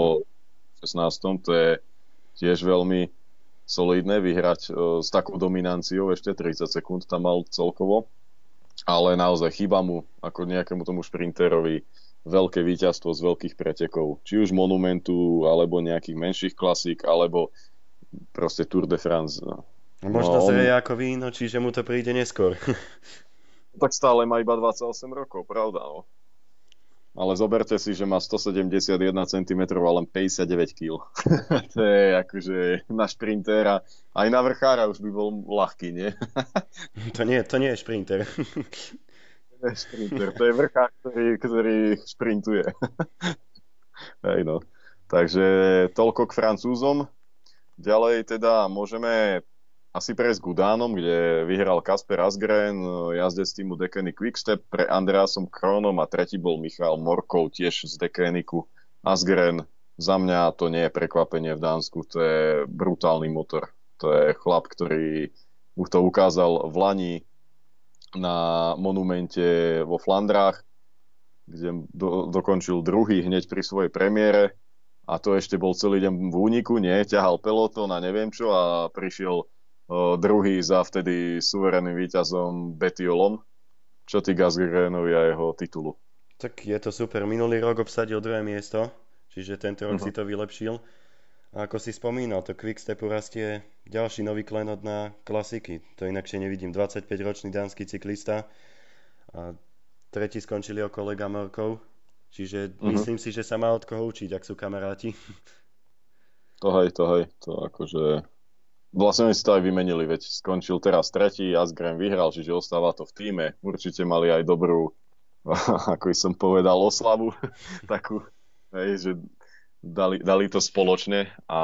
v 16. To je tiež veľmi solidné vyhrať uh, s takou dominanciou. Ešte 30 sekúnd tam mal celkovo. Ale naozaj chýba mu ako nejakému tomu šprinterovi veľké víťazstvo z veľkých pretekov. Či už monumentu, alebo nejakých menších klasík, alebo proste Tour de France. No. no možno no, on... zrie ako víno, čiže mu to príde neskôr. tak stále má iba 28 rokov, pravda. No. Ale zoberte si, že má 171 cm a len 59 kg. to je akože na šprintéra. Aj na vrchára už by bol ľahký, nie? to, nie to nie je šprinter. to je šprinter, to je vrchár, ktorý, ktorý šprintuje. Hej no. Takže toľko k Francúzom. Ďalej teda môžeme asi prejsť k Udánom, kde vyhral Kasper Asgren, jazdec týmu Dekeny Quickstep pre Andreasom Kronom a tretí bol Michal Morkov tiež z Dekeniku. Asgren, za mňa to nie je prekvapenie v Dánsku, to je brutálny motor. To je chlap, ktorý už to ukázal v Lani na monumente vo Flandrách, kde do, dokončil druhý hneď pri svojej premiére a to ešte bol celý deň v úniku, nie, ťahal pelotón a neviem čo a prišiel druhý za vtedy suverénnym víťazom Betiolom. Čo ty Gazgrenovi a jeho titulu? Tak je to super. Minulý rok obsadil druhé miesto, čiže tento rok uh-huh. si to vylepšil. A ako si spomínal, to Quickstepu rastie ďalší nový klenot na klasiky. To inakšie nevidím. 25-ročný dánsky cyklista a tretí skončili o kolega Morkov, Čiže uh-huh. myslím si, že sa má od koho učiť, ak sú kamaráti. To hej, to hej, to akože... Vlastne si to aj vymenili, veď skončil teraz tretí, Asgren vyhral, čiže ostáva to v týme. Určite mali aj dobrú, ako som povedal, oslavu, takú, hej, že dali, dali to spoločne a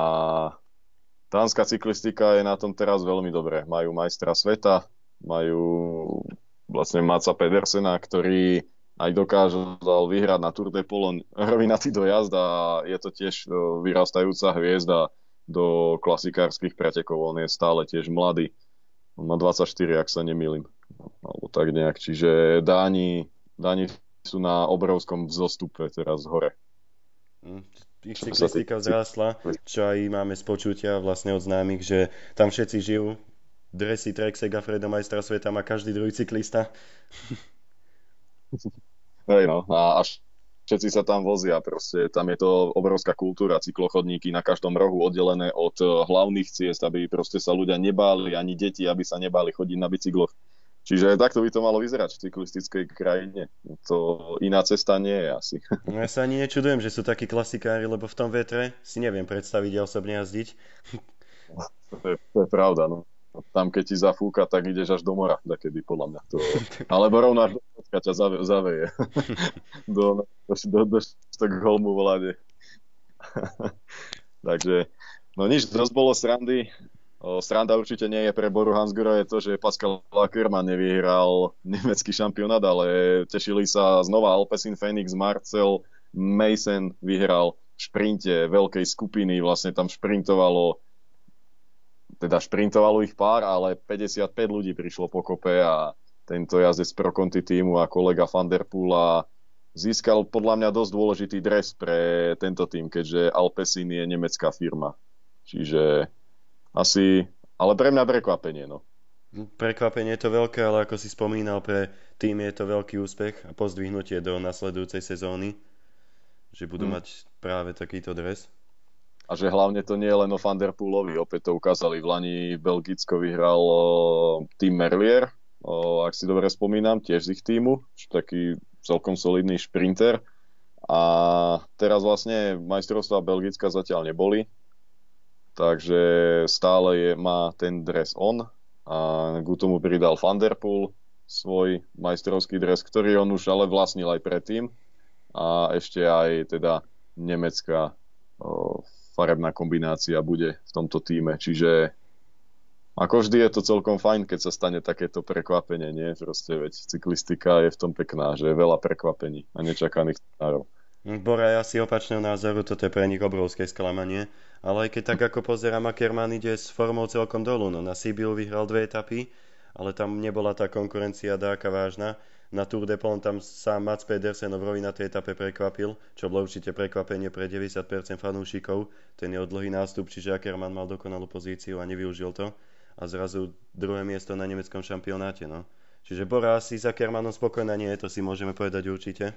tánska cyklistika je na tom teraz veľmi dobré. Majú majstra sveta, majú vlastne Maca Pedersena, ktorý aj dokázal vyhrať na Tour de Polon rovinatý dojazd a je to tiež e, vyrastajúca hviezda do klasikárskych pretekov. On je stále tiež mladý. On má 24, ak sa nemýlim. Alebo tak nejak. Čiže Dáni, Dáni sú na obrovskom vzostupe teraz hore. Mm, ich cyklistika vzrástla, čo aj máme z počutia vlastne od známych, že tam všetci žijú. Dresy Trexek a majstra sveta má každý druhý cyklista. Hej no, a až všetci sa tam vozia, proste tam je to obrovská kultúra, cyklochodníky na každom rohu oddelené od eh, hlavných ciest, aby proste sa ľudia nebáli, ani deti, aby sa nebáli chodiť na bicykloch. Čiže takto by to malo vyzerať v cyklistickej krajine. To iná cesta nie je asi. No ja sa ani nečudujem, že sú takí klasikári, lebo v tom vetre si neviem predstaviť ja osobne jazdiť. To je, to je pravda, no tam keď ti zafúka, tak ideš až do mora, kedy podľa mňa to... Alebo rovno až do ťa zave, zaveje. do, do, do, do Štokholmu volade. Takže, no nič, dosť bolo srandy. O, sranda určite nie je pre Boru Hansgura je to, že Pascal Ackermann nevyhral nemecký šampionát, ale tešili sa znova Alpecin Phoenix, Marcel, Mason vyhral v šprinte veľkej skupiny, vlastne tam šprintovalo teda šprintovalo ich pár, ale 55 ľudí prišlo po kope a tento jazdec pro konti týmu a kolega Van Der Poola získal podľa mňa dosť dôležitý dres pre tento tým, keďže Alpecin je nemecká firma. Čiže asi, ale pre mňa prekvapenie, no. Prekvapenie je to veľké, ale ako si spomínal, pre tým je to veľký úspech a pozdvihnutie do nasledujúcej sezóny, že budú hmm. mať práve takýto dres a že hlavne to nie je len o Van Der Poolovi. Opäť to ukázali v Lani, Belgicko vyhral tým Merlier, o, ak si dobre spomínam, tiež z ich týmu, taký celkom solidný šprinter. A teraz vlastne majstrovstvá Belgická zatiaľ neboli, takže stále je, má ten dres on a k tomu pridal Van Der Poel svoj majstrovský dres, ktorý on už ale vlastnil aj predtým a ešte aj teda nemecká farebná kombinácia bude v tomto týme. Čiže ako vždy je to celkom fajn, keď sa stane takéto prekvapenie, nie? Proste veď cyklistika je v tom pekná, že je veľa prekvapení a nečakaných scenárov. Bora je asi opačného názoru, toto je pre nich obrovské sklamanie. Ale aj keď tak ako pozerám, Ackermann ide s formou celkom dolu. No, na Sibiu vyhral dve etapy, ale tam nebola tá konkurencia dáka vážna. Na Tour de Pont tam sám Mats Pedersen v na tej etape prekvapil, čo bolo určite prekvapenie pre 90% fanúšikov. Ten jeho dlhý nástup, čiže Ackermann mal dokonalú pozíciu a nevyužil to. A zrazu druhé miesto na nemeckom šampionáte. No. Čiže Bora asi s Ackermannom spokojná nie, to si môžeme povedať určite.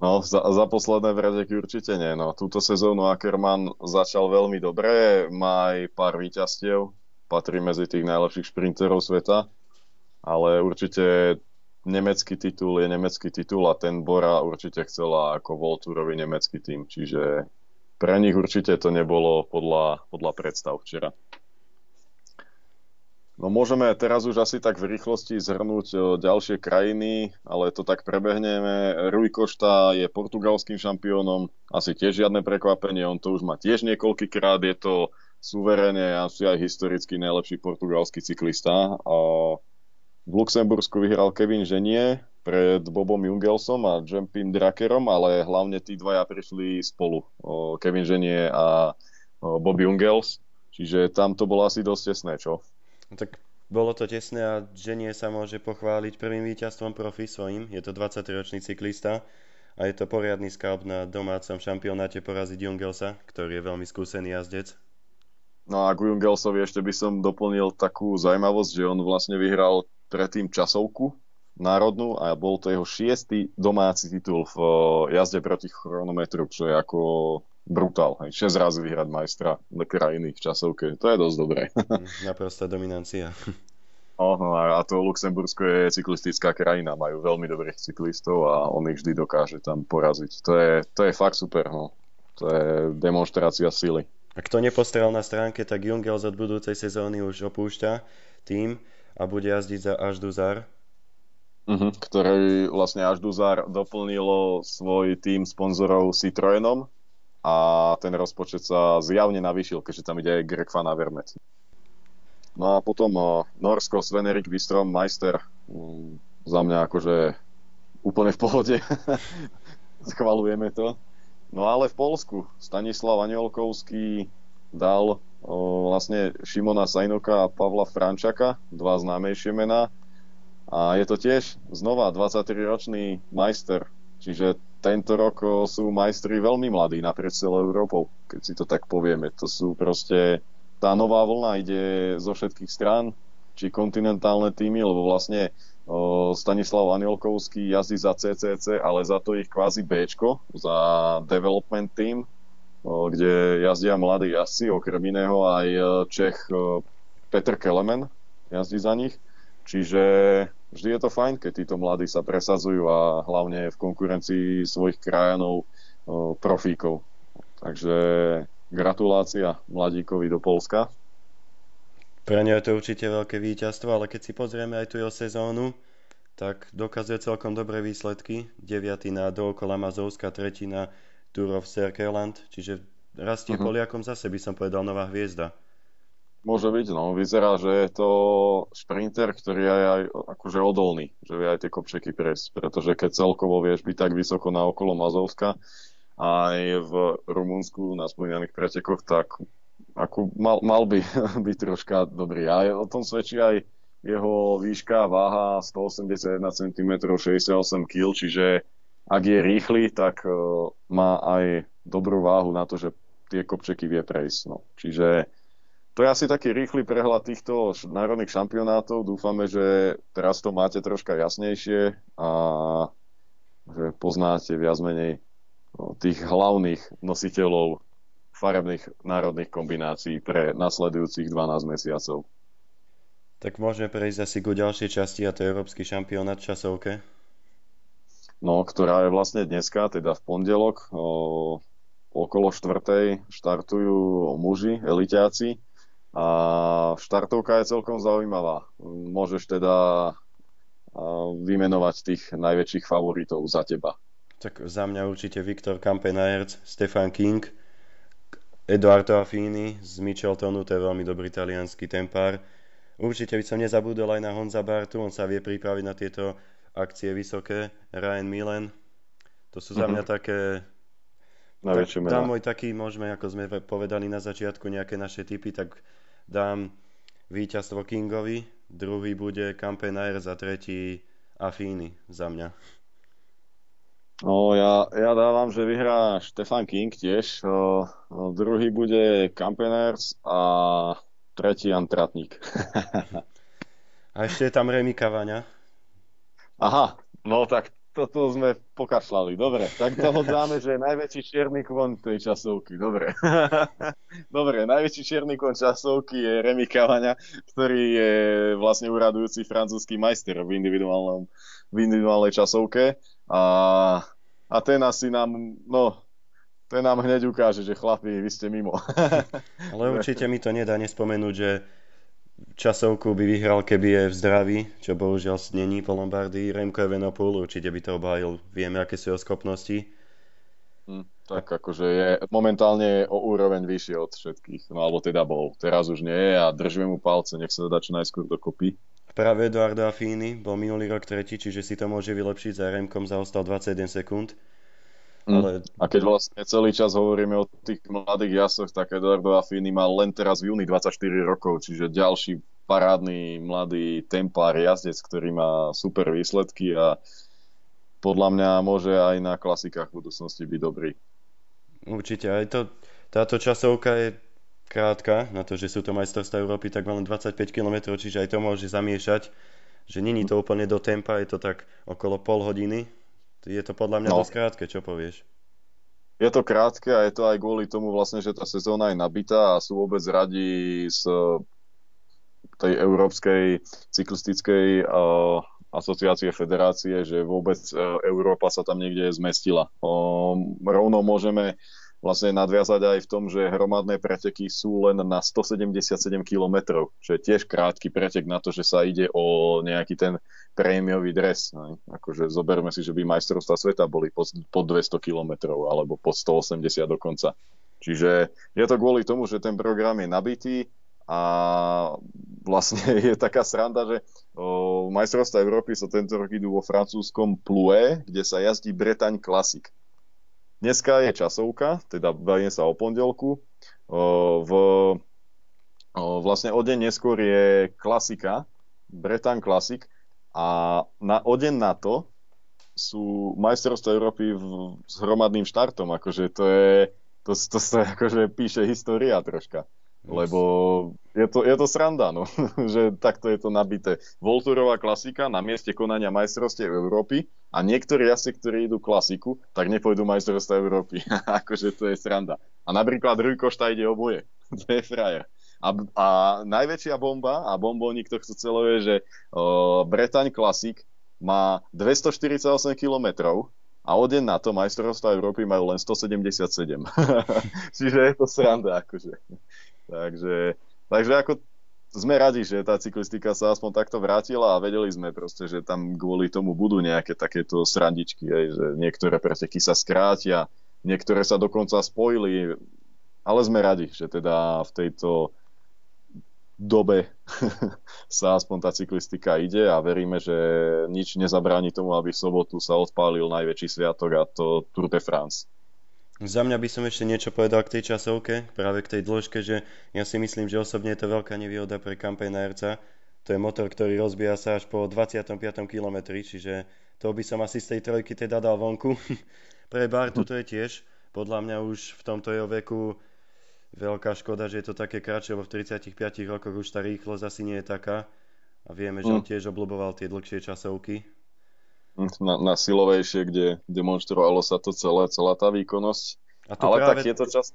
No, za, za posledné vredeky určite nie. No, túto sezónu Ackermann začal veľmi dobre, má aj pár výťastiev, patrí medzi tých najlepších šprinterov sveta, ale určite nemecký titul je nemecký titul a ten Bora určite chcela ako Volturovi nemecký tým, čiže pre nich určite to nebolo podľa, podľa predstav včera. No môžeme teraz už asi tak v rýchlosti zhrnúť e, ďalšie krajiny, ale to tak prebehneme. Rui Costa je portugalským šampiónom, asi tiež žiadne prekvapenie, on to už má tiež niekoľkýkrát, je to suverene asi aj historicky najlepší portugalský cyklista. A v Luxembursku vyhral Kevin Ženie pred Bobom Jungelsom a Jumpin Drakerom, ale hlavne tí dvaja prišli spolu, Kevin Ženie a Bob Jungels, čiže tam to bolo asi dosť tesné, čo? No tak bolo to tesné a Ženie sa môže pochváliť prvým víťazstvom profi svojim. Je to 23-ročný cyklista a je to poriadny skalp na domácom šampionáte poraziť Jungelsa, ktorý je veľmi skúsený jazdec. No a k Jungelsovi ešte by som doplnil takú zaujímavosť, že on vlastne vyhral predtým časovku národnú a bol to jeho šiestý domáci titul v jazde proti chronometru, čo je ako brutál. Hej. 6 razy vyhrať majstra krajiny v časovke. To je dosť dobré. Naprostá dominancia. Oh, a to Luxembursko je cyklistická krajina, majú veľmi dobrých cyklistov a on ich vždy dokáže tam poraziť. To je, to je fakt super, no. To je demonstrácia sily. A kto nepostrel na stránke, tak Jungels od budúcej sezóny už opúšťa tým a bude jazdiť za Ažduzar. Uh-huh, ktorý vlastne Ažduzar doplnilo svoj tým sponzorov Citroenom a ten rozpočet sa zjavne navýšil, keďže tam ide aj Greg Van Avermaet. No a potom uh, Norsko, Svenerik Bistrom, Majster. Um, za mňa akože úplne v pohode. Schvalujeme to. No ale v Polsku Stanislav Aniolkovský dal vlastne Šimona Sajnoka a Pavla Frančaka, dva známejšie mená. A je to tiež znova 23-ročný majster, čiže tento rok sú majstri veľmi mladí naprieč celou Európou, keď si to tak povieme. To sú proste, tá nová vlna ide zo všetkých strán, či kontinentálne týmy, lebo vlastne o, Stanislav Anielkovský jazdí za CCC, ale za to ich kvázi B, za development team, kde jazdia mladí jazdci, okrem iného aj e, Čech o, Petr Kelemen jazdí za nich. Čiže vždy je to fajn, keď títo mladí sa presadzujú a hlavne v konkurencii svojich krajanov profíkov. Takže gratulácia mladíkovi do Polska. Pre ňa je to určite veľké víťazstvo, ale keď si pozrieme aj tu jeho sezónu, tak dokazuje celkom dobré výsledky. 9. na dookola Mazovska, 3. Tour of Serkeland, čiže rastie uh-huh. Poliakom zase by som povedal nová hviezda. Môže byť, no. Vyzerá, že je to šprinter, ktorý je aj akože odolný, že vie aj tie kopčeky prejsť, pretože keď celkovo vieš byť tak vysoko na okolo Mazovska, aj v Rumunsku na spomínaných pretekoch, tak ako mal, mal by byť troška dobrý. A o tom svedčí aj jeho výška, váha 181 cm, 68 kg, čiže ak je rýchly, tak uh, má aj dobrú váhu na to, že tie kopčeky vie prejsť. No. Čiže to je asi taký rýchly prehľad týchto národných šampionátov. Dúfame, že teraz to máte troška jasnejšie a že poznáte viac menej no, tých hlavných nositeľov farebných národných kombinácií pre nasledujúcich 12 mesiacov. Tak môžeme prejsť asi ku ďalšej časti a to je Európsky šampionát časovke. No, ktorá je vlastne dneska, teda v pondelok, o, okolo štvrtej štartujú muži, elitáci a štartovka je celkom zaujímavá. Môžeš teda vymenovať tých najväčších favoritov za teba. Tak za mňa určite Viktor Kampenaerts, Stefan King, Eduardo Affini z Micheltonu, to je veľmi dobrý talianský tempár. Určite by som nezabudol aj na Honza Bartu, on sa vie pripraviť na tieto akcie vysoké. Ryan Milen, To sú za mňa mm-hmm. také... Najväčšie tak, dám môj taký, môžeme, ako sme povedali na začiatku, nejaké naše typy, tak dám víťazstvo Kingovi, druhý bude Campenair za tretí Afíny za mňa. No, ja, ja dávam, že vyhrá Stefan King tiež. O, o, druhý bude Campeners a tretí Antratník. a ešte je tam Remy Kavaňa. Aha, no tak toto sme pokašľali. Dobre, tak toho dáme, že najväčší čierny kon tej časovky. Dobre. Dobre, najväčší čierny kon časovky je Remy Cavagna, ktorý je vlastne uradujúci francúzsky majster v, individuálnom, v individuálnej časovke. A, a ten asi nám, no, ten nám hneď ukáže, že chlapi, vy ste mimo. Ale určite mi to nedá nespomenúť, že časovku by vyhral, keby je v zdraví, čo bohužiaľ není po Lombardii. Remko Evenepoel určite by to obhájil. Vieme, aké sú jeho schopnosti. Hm, tak akože je momentálne o úroveň vyššie od všetkých. No alebo teda bol. Teraz už nie je a držíme mu palce, nech sa dá čo najskôr dokopy. Práve Eduardo Affini bol minulý rok tretí, čiže si to môže vylepšiť. Za Remkom zaostal 21 sekúnd. Mm. Ale... A keď vlastne celý čas hovoríme o tých mladých jasoch, tak Eduardo Affini mal len teraz v júni 24 rokov, čiže ďalší parádny mladý tempár jazdec, ktorý má super výsledky a podľa mňa môže aj na klasikách v budúcnosti byť dobrý. Určite, aj to, táto časovka je krátka, na to, že sú to majstrovstvá Európy, tak len 25 km, čiže aj to môže zamiešať, že není to úplne do tempa, je to tak okolo pol hodiny, je to podľa mňa no. dosť krátke, čo povieš? Je to krátke a je to aj kvôli tomu vlastne, že tá sezóna je nabitá a sú vôbec radi z tej európskej cyklistickej uh, asociácie federácie, že vôbec uh, Európa sa tam niekde zmestila. Uh, rovno môžeme vlastne nadviazať aj v tom, že hromadné preteky sú len na 177 km, čo je tiež krátky pretek na to, že sa ide o nejaký ten prémiový dres. Ne? Akože zoberme si, že by majstrovstvá sveta boli pod, pod 200 km alebo pod 180 dokonca. Čiže je to kvôli tomu, že ten program je nabitý a vlastne je taká sranda, že majstrovstvá Európy sa tento rok idú vo francúzskom Plue, kde sa jazdí Bretagne Classic. Dneska je časovka, teda bavíme sa o pondelku. V, vlastne o deň neskôr je klasika, Bretan Classic a na, o deň na to sú majstrovstvá Európy v, s hromadným štartom, akože to je, to, to sa akože píše história troška. Lebo je to, je to sranda, no, že takto je to nabité. Volturová klasika na mieste konania majstrovstiev Európy a niektorí asi, ktorí idú klasiku, tak nepôjdu majstrovstvá Európy. akože to je sranda. A napríklad Rujkošta ide oboje. to je frajer. A, a najväčšia bomba a bombónik tohto celého je, že uh, Bretaň Klasik má 248 kilometrov a o deň na to majstrovstvá Európy majú len 177. Čiže je to sranda, akože. Takže, takže ako sme radi, že tá cyklistika sa aspoň takto vrátila a vedeli sme proste, že tam kvôli tomu budú nejaké takéto srandičky, aj, že niektoré preteky sa skrátia, niektoré sa dokonca spojili, ale sme radi, že teda v tejto dobe sa aspoň tá cyklistika ide a veríme, že nič nezabráni tomu, aby v sobotu sa odpálil najväčší sviatok a to Tour de France. Za mňa by som ešte niečo povedal k tej časovke, práve k tej dĺžke, že ja si myslím, že osobne je to veľká nevýhoda pre kampajnárca. To je motor, ktorý rozbíja sa až po 25. kilometri, čiže to by som asi z tej trojky teda dal vonku. pre Bartu to je tiež, podľa mňa už v tomto jeho veku veľká škoda, že je to také kratšie, lebo v 35 rokoch už tá rýchlosť asi nie je taká. A vieme, že on mm. tiež obľúboval tie dlhšie časovky na, na silovejšie, kde demonstrovalo sa to celé, celá tá výkonnosť. A Ale práve... tak je to čas,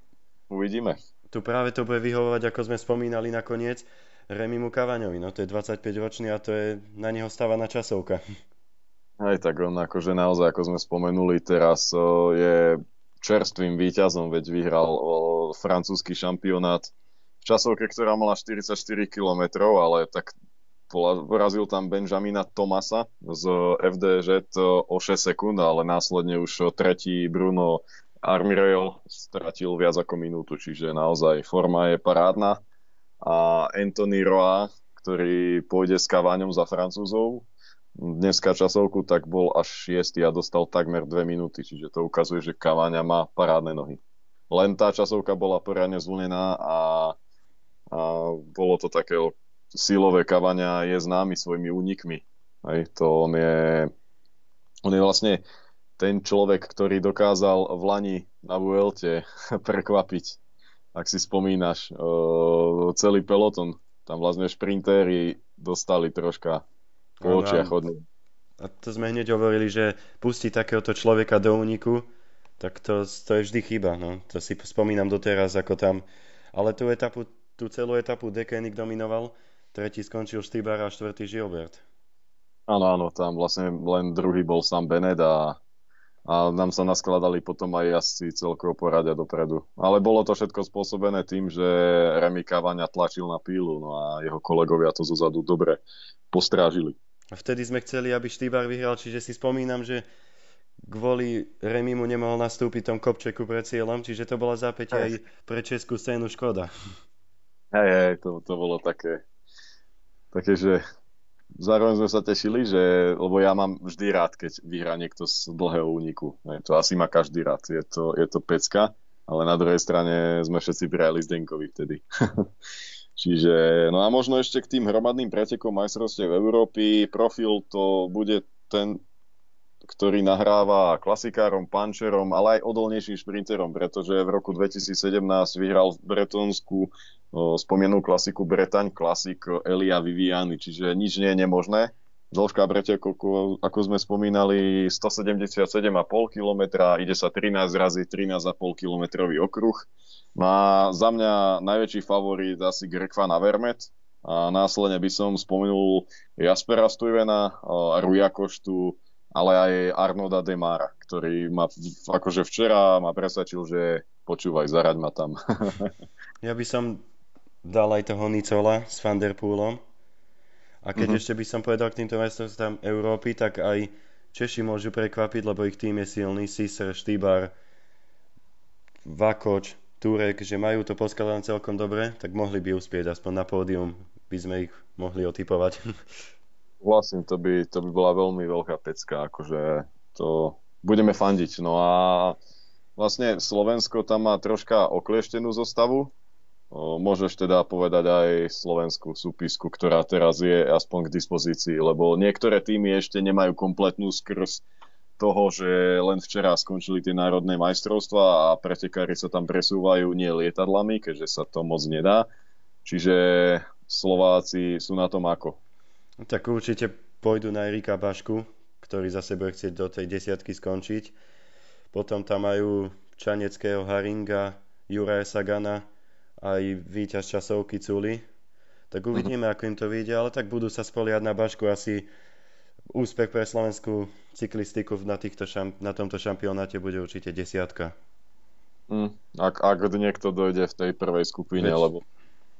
uvidíme. Tu práve to bude vyhovovať, ako sme spomínali nakoniec, Remimu Kavaňovi. No to je 25 ročný a to je na neho stávaná časovka. Aj tak on akože naozaj, ako sme spomenuli, teraz o, je čerstvým víťazom, veď vyhral o, francúzsky šampionát v časovke, ktorá mala 44 km, ale tak porazil tam Benjamina Tomasa z FDŽ o 6 sekúnd, ale následne už tretí Bruno Armirel stratil viac ako minútu, čiže naozaj forma je parádna. A Anthony Roa, ktorý pôjde s Kaváňom za Francúzov, dneska časovku, tak bol až 6 a dostal takmer 2 minúty, čiže to ukazuje, že Kavania má parádne nohy. Len tá časovka bola poriadne zvlnená a, a bolo to také silové Kavania je známy svojimi únikmi. Aj to on je, on je vlastne ten človek, ktorý dokázal v Lani na Vuelte prekvapiť, ak si spomínaš, celý peloton. Tam vlastne šprintéri dostali troška po očiach od A to sme hneď hovorili, že pustiť takéhoto človeka do úniku, tak to, to je vždy chyba. No. To si spomínam doteraz, ako tam... Ale tú etapu, tú celú etapu Dekenik dominoval, tretí skončil Štýbar a štvrtý Gilbert. Áno, áno, tam vlastne len druhý bol sám Benet a a nám sa naskladali potom aj jazdci celkovo poradia dopredu. Ale bolo to všetko spôsobené tým, že Remy Cavania tlačil na pílu no a jeho kolegovia to zozadu dobre postrážili. A vtedy sme chceli, aby Štýbar vyhral, čiže si spomínam, že kvôli Remimu nemohol nastúpiť tom kopčeku pred cieľom, čiže to bola zápäť aj pre českú scénu škoda. Hej, hej, to, to bolo také, také, že zároveň sme sa tešili, že, lebo ja mám vždy rád, keď vyhrá niekto z dlhého úniku. To asi má každý rád, je to, je to pecka, ale na druhej strane sme všetci prijali Zdenkovi vtedy. Čiže, no a možno ešte k tým hromadným pretekom majstrovstiev Európy, profil to bude ten, ktorý nahráva klasikárom, pančerom, ale aj odolnejším šprinterom, pretože v roku 2017 vyhral v Bretonsku spomienú klasiku Bretaň klasik Elia Viviani, čiže nič nie je nemožné. Dĺžka pretekov, ako sme spomínali, 177,5 km, ide sa 13 razy 13,5 km okruh. A za mňa najväčší favorit asi Greg Van Avermet, a následne by som spomenul Jaspera Stuyvena, Ruja Koštu, ale aj Arnolda Demara, ktorý ma akože včera ma presvedčil, že počúvaj, zaraď ma tam. ja by som dal aj toho Nicola s Vanderpoolom. A keď mm-hmm. ešte by som povedal k týmto majstrovstvám Európy, tak aj Češi môžu prekvapiť, lebo ich tým je silný. Siser, Štýbar, Vakoč, Turek, že majú to poskladané celkom dobre, tak mohli by uspieť aspoň na pódium. By sme ich mohli otypovať. Vlastne to by, to by bola veľmi veľká pecka, akože to budeme fandiť. No a vlastne Slovensko tam má troška okleštenú zostavu, môžeš teda povedať aj slovenskú súpisku, ktorá teraz je aspoň k dispozícii, lebo niektoré týmy ešte nemajú kompletnú skrz toho, že len včera skončili tie národné majstrovstvá a pretekári sa tam presúvajú nie lietadlami, keďže sa to moc nedá. Čiže Slováci sú na tom ako? Tak určite pôjdu na Erika Bašku, ktorý za bude chcieť do tej desiatky skončiť. Potom tam majú Čaneckého Haringa, Juraja Sagana, aj víťaz časovky Culi. Tak mhm. uvidíme, uh-huh. ako im to vyjde, ale tak budú sa spoliať na Bašku asi úspech pre slovenskú cyklistiku na, týchto šam, na tomto šampionáte bude určite desiatka. Mm, ak, ak niekto dojde v tej prvej skupine, Veď... lebo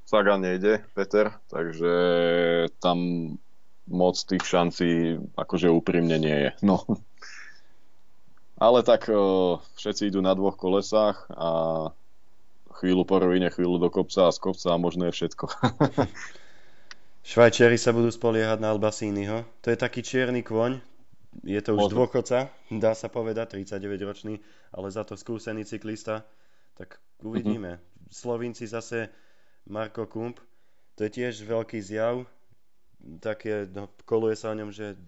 Saga nejde, Peter, takže tam moc tých šancí akože úprimne nie je. No. Ale tak všetci idú na dvoch kolesách a chvíľu po rovine, chvíľu do kopca a z kopca a možno je všetko. Švajčiari sa budú spoliehať na Albasínyho. To je taký čierny kvoň, je to už dôchodca, dá sa povedať, 39 ročný, ale za to skúsený cyklista. Tak uvidíme. Mm-hmm. Slovinci zase Marko Kump, to je tiež veľký zjav. Také, no, koluje sa o ňom, že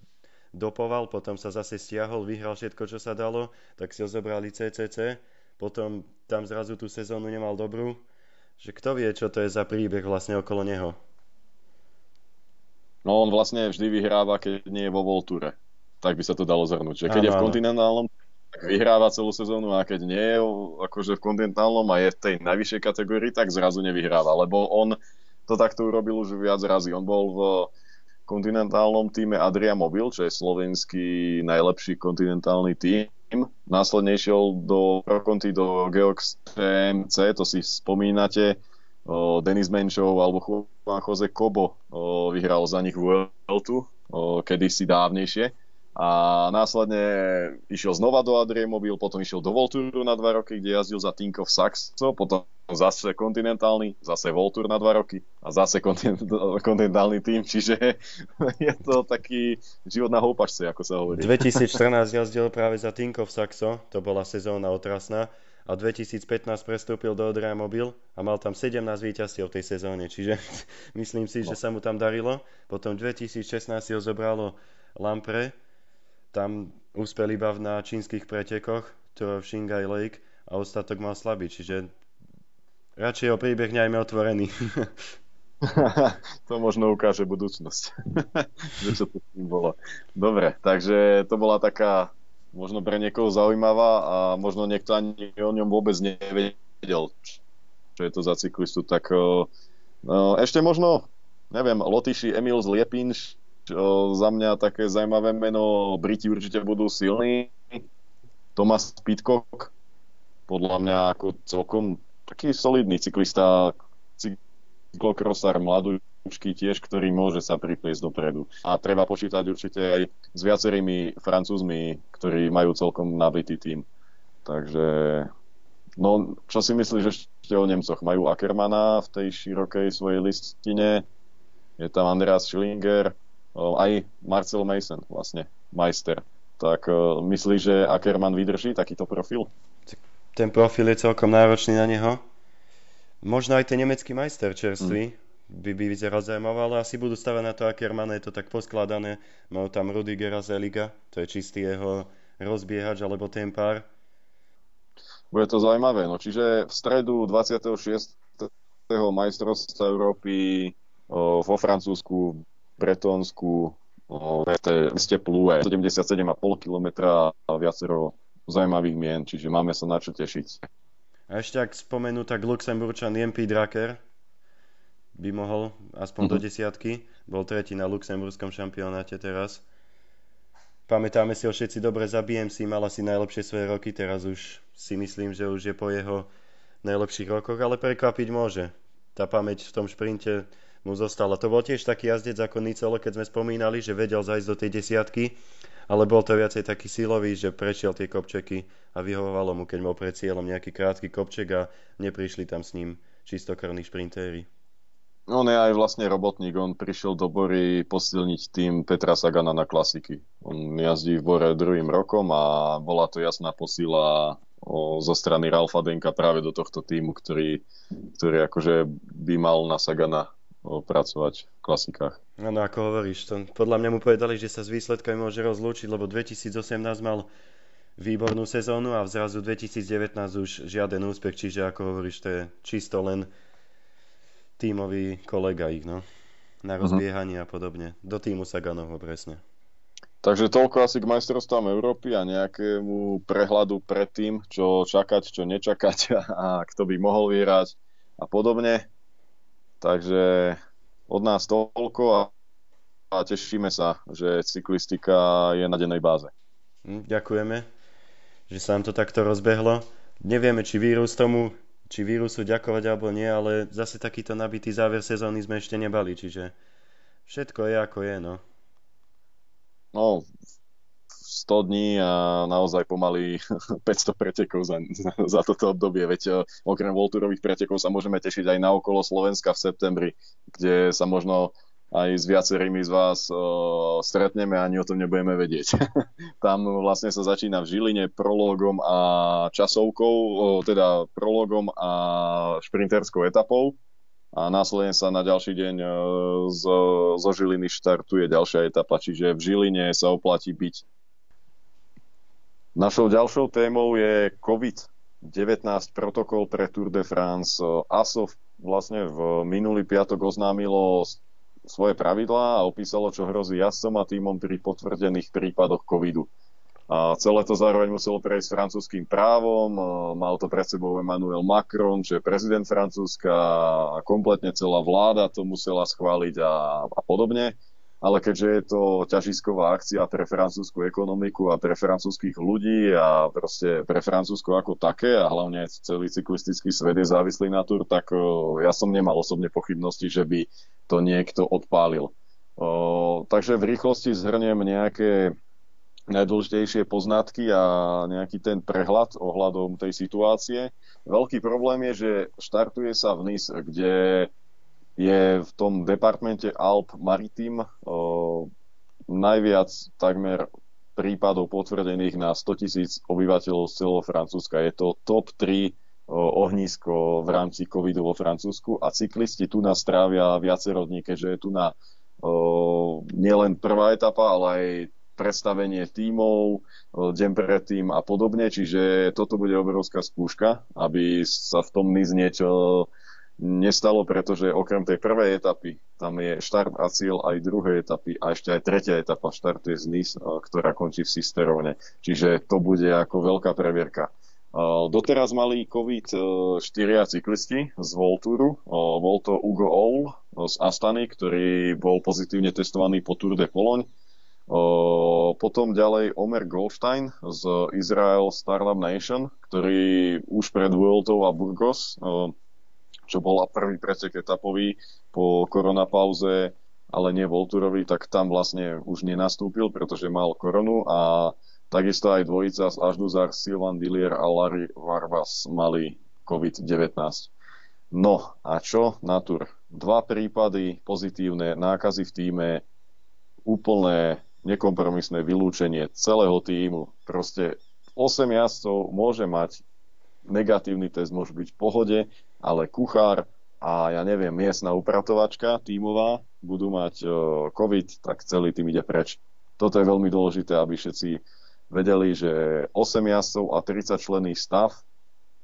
dopoval, potom sa zase stiahol, vyhral všetko, čo sa dalo, tak si ho zobrali CCC potom tam zrazu tú sezónu nemal dobrú, že kto vie, čo to je za príbeh vlastne okolo neho. No on vlastne vždy vyhráva, keď nie je vo Volture. Tak by sa to dalo zhrnúť. Že keď ano, je v kontinentálnom, tak vyhráva celú sezónu a keď nie je akože v kontinentálnom a je v tej najvyššej kategórii, tak zrazu nevyhráva. Lebo on to takto urobil už viac razy. On bol v kontinentálnom týme Adria Mobil, čo je slovenský najlepší kontinentálny tým Následne išiel do Prokonty do Geox TMC, to si spomínate. Denis Menšov alebo Juan Jose Kobo vyhral za nich Vueltu kedysi dávnejšie. A následne išiel znova do Adrie Mobil, potom išiel do Volturu na dva roky, kde jazdil za Tinkov Saxo, potom zase kontinentálny, zase Voltur na dva roky a zase kontinentálny tým, čiže je to taký život na houpačce, ako sa hovorí. 2014 jazdil práve za Tinkov Saxo, to bola sezóna otrasná a 2015 prestúpil do Odrea Mobil a mal tam 17 víťazstiev v tej sezóne, čiže myslím si, že sa mu tam darilo. Potom 2016 ho zobralo Lampre, tam úspel iba na čínskych pretekoch, to v Shingai Lake a ostatok mal slabý, čiže radšej o príbeh nechajme otvorený. to možno ukáže budúcnosť. že čo to tým bolo. Dobre, takže to bola taká možno pre niekoho zaujímavá a možno niekto ani o ňom vôbec nevedel, čo je to za cyklistu. Tak no, ešte možno, neviem, Lotyši Emil Zliepin, za mňa také zaujímavé meno, Briti určite budú silní. Thomas Pitcock, podľa mňa ako celkom taký solidný cyklista, cyklokrosár, mladúčky tiež, ktorý môže sa pripliesť dopredu. A treba počítať určite aj s viacerými francúzmi, ktorí majú celkom nabitý tým. Takže, no, čo si myslíš ešte o Nemcoch? Majú Ackermana v tej širokej svojej listine, je tam Andreas Schillinger, aj Marcel Mason vlastne, majster. Tak myslíš, že Ackerman vydrží takýto profil? ten profil je celkom náročný na neho. Možno aj ten nemecký majster čerstvý mm. by, by vyzeral zaujímavé, ale asi budú stavať na to Ackermann, je to tak poskladané. Majú tam Rudigera Zeliga, to je čistý jeho rozbiehač alebo tempár. Bude to zaujímavé, no čiže v stredu 26. majstrovstva Európy o, vo Francúzsku, Bretonsku, v meste Plue, 77,5 km a viacero zaujímavých mien, čiže máme sa na čo tešiť. A ešte ak spomenú, tak Luxemburčan MP Draker by mohol aspoň mm-hmm. do mhm. desiatky. Bol tretí na luxemburskom šampionáte teraz. Pamätáme si ho všetci dobre za BMC, mal asi najlepšie svoje roky, teraz už si myslím, že už je po jeho najlepších rokoch, ale prekvapiť môže. Tá pamäť v tom šprinte mu zostala. To bol tiež taký jazdec ako Nicolo, keď sme spomínali, že vedel zajsť do tej desiatky ale bol to viacej taký silový, že prešiel tie kopčeky a vyhovovalo mu, keď mal pred cieľom nejaký krátky kopček a neprišli tam s ním čistokrvní šprintéri. On je aj vlastne robotník, on prišiel do Bory posilniť tým Petra Sagana na klasiky. On jazdí v Bore druhým rokom a bola to jasná posila zo strany Ralfa Denka práve do tohto týmu, ktorý, ktorý akože by mal na Sagana pracovať v klasikách. Áno, ako hovoríš, to, podľa mňa mu povedali, že sa s výsledkami môže rozlúčiť, lebo 2018 mal výbornú sezónu a zrazu 2019 už žiaden úspech, čiže ako hovoríš, to je čisto len tímový kolega ich, no. Na mhm. rozbiehanie uh-huh. a podobne. Do týmu Saganovho presne. Takže toľko asi k majstrovstvám Európy a nejakému prehľadu pred tým, čo čakať, čo nečakať a kto by mohol vyhrať a podobne. Takže od nás toľko a, a tešíme sa, že cyklistika je na dennej báze. Hm, ďakujeme, že sa nám to takto rozbehlo. Nevieme, či vírus tomu, či vírusu ďakovať alebo nie, ale zase takýto nabitý záver sezóny sme ešte nebali, čiže všetko je ako je, no. No, 100 dní a naozaj pomaly 500 pretekov za, za toto obdobie. Veď e, okrem Volturových pretekov sa môžeme tešiť aj na okolo Slovenska v septembri, kde sa možno aj s viacerými z vás uh, stretneme a ani o tom nebudeme vedieť. Tam vlastne sa začína v Žiline prologom a časovkou, uh, teda prologom a šprinterskou etapou a následne sa na ďalší deň uh, z, zo Žiliny štartuje ďalšia etapa, čiže v Žiline sa oplatí byť Našou ďalšou témou je COVID-19 protokol pre Tour de France. ASO vlastne v minulý piatok oznámilo svoje pravidlá a opísalo, čo hrozí jazdcom a týmom pri potvrdených prípadoch covidu. A celé to zároveň muselo prejsť francúzským právom, mal to pred sebou Emmanuel Macron, čo je prezident Francúzska kompletne celá vláda to musela schváliť a, a podobne ale keďže je to ťažisková akcia pre francúzsku ekonomiku a pre francúzských ľudí a proste pre Francúzsko ako také a hlavne celý cyklistický svet je závislý na tur, tak ja som nemal osobne pochybnosti, že by to niekto odpálil. takže v rýchlosti zhrniem nejaké najdôležitejšie poznatky a nejaký ten prehľad ohľadom tej situácie. Veľký problém je, že štartuje sa v Nice, kde je v tom departmente Alp Maritim najviac takmer prípadov potvrdených na 100 tisíc obyvateľov z celého Francúzska. Je to top 3 ohnisko v rámci covidu vo Francúzsku a cyklisti tu nás strávia viacero dní, keďže je tu na nielen prvá etapa, ale aj predstavenie tímov, deň predtým a podobne, čiže toto bude obrovská skúška, aby sa v tom NIS niečo nestalo, pretože okrem tej prvej etapy, tam je štart a cieľ aj druhej etapy a ešte aj tretia etapa štartuje z NIS, ktorá končí v Sisterovne. Čiže to bude ako veľká previerka. Doteraz mali COVID e, štyria cyklisti z Voltúru. Bol to Ugo Oul z Astany, ktorý bol pozitívne testovaný po Tour de Pologne. Potom ďalej Omer Goldstein z Israel Startup Nation, ktorý už pred Vueltou a Burgos, čo bola prvý pretek etapový po koronapauze, ale nie Volturovi, tak tam vlastne už nenastúpil, pretože mal koronu a Takisto aj dvojica z Ažduzar, Silvan Dillier a Larry Varvas mali COVID-19. No a čo na tur? Dva prípady pozitívne nákazy v týme, úplné nekompromisné vylúčenie celého týmu. Proste 8 jazdcov môže mať negatívny test, môže byť v pohode, ale kuchár a ja neviem, miestna upratovačka tímová budú mať COVID, tak celý tým ide preč. Toto je veľmi dôležité, aby všetci vedeli, že 8 jazdcov a 30 členný stav,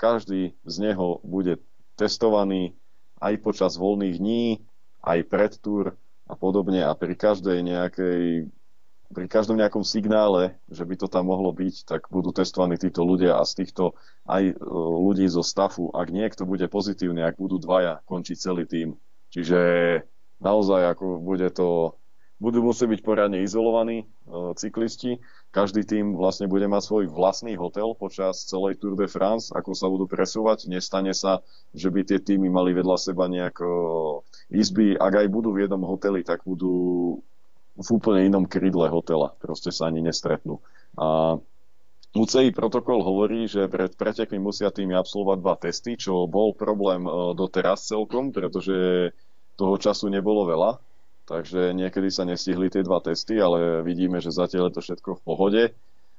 každý z neho bude testovaný aj počas voľných dní, aj pred túr a podobne a pri každej nejakej pri každom nejakom signále, že by to tam mohlo byť, tak budú testovaní títo ľudia a z týchto aj e, ľudí zo stafu, ak niekto bude pozitívny, ak budú dvaja, končí celý tým. Čiže naozaj ako bude to budú musieť byť poriadne izolovaní e, cyklisti. Každý tým vlastne bude mať svoj vlastný hotel počas celej Tour de France, ako sa budú presúvať. Nestane sa, že by tie týmy mali vedľa seba nejak e, izby. Ak aj budú v jednom hoteli, tak budú v úplne inom krydle hotela. Proste sa ani nestretnú. A UCI protokol hovorí, že pred pretekmi musia týmy absolvovať dva testy, čo bol problém e, doteraz celkom, pretože toho času nebolo veľa takže niekedy sa nestihli tie dva testy, ale vidíme, že zatiaľ je to všetko v pohode.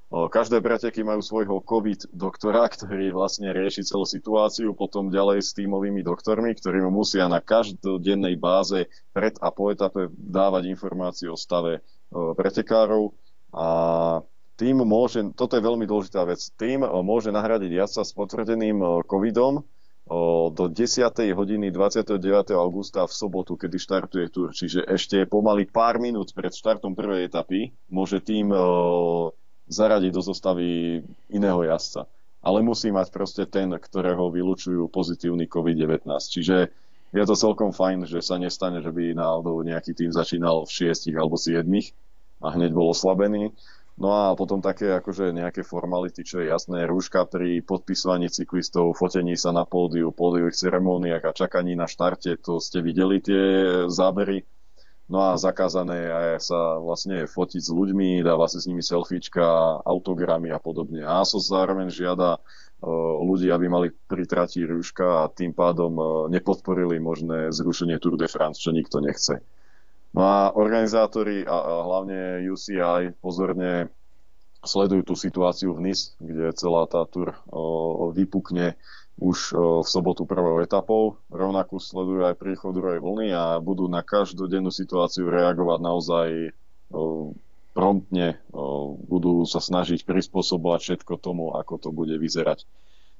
Každé preteky majú svojho COVID doktora, ktorý vlastne rieši celú situáciu, potom ďalej s tímovými doktormi, ktorí mu musia na každodennej báze pred a po etape dávať informácie o stave pretekárov. A tým môže, toto je veľmi dôležitá vec, tým môže nahradiť jazdca s potvrdeným covidom, do 10. hodiny 29. augusta v sobotu, kedy štartuje tur. Čiže ešte pomaly pár minút pred štartom prvej etapy môže tým zaradiť do zostavy iného jazdca. Ale musí mať proste ten, ktorého vylučujú pozitívny COVID-19. Čiže je to celkom fajn, že sa nestane, že by náhodou nejaký tým začínal v 6 alebo 7 a hneď bol oslabený No a potom také akože nejaké formality, čo je jasné, rúška pri podpisovaní cyklistov, fotení sa na pódiu, pódiových ceremóniách a čakaní na štarte, to ste videli tie zábery. No a zakázané je sa vlastne fotiť s ľuďmi, dáva sa s nimi selfiečka, autogramy a podobne. A ASOS zároveň žiada ľudí, aby mali pri rúška a tým pádom nepodporili možné zrušenie Tour de France, čo nikto nechce. No a organizátori a, hlavne UCI pozorne sledujú tú situáciu v NIS, kde celá tá tur o, vypukne už v sobotu prvou etapou. Rovnako sledujú aj príchod druhej vlny a budú na každodennú situáciu reagovať naozaj promptne. Budú sa snažiť prispôsobovať všetko tomu, ako to bude vyzerať.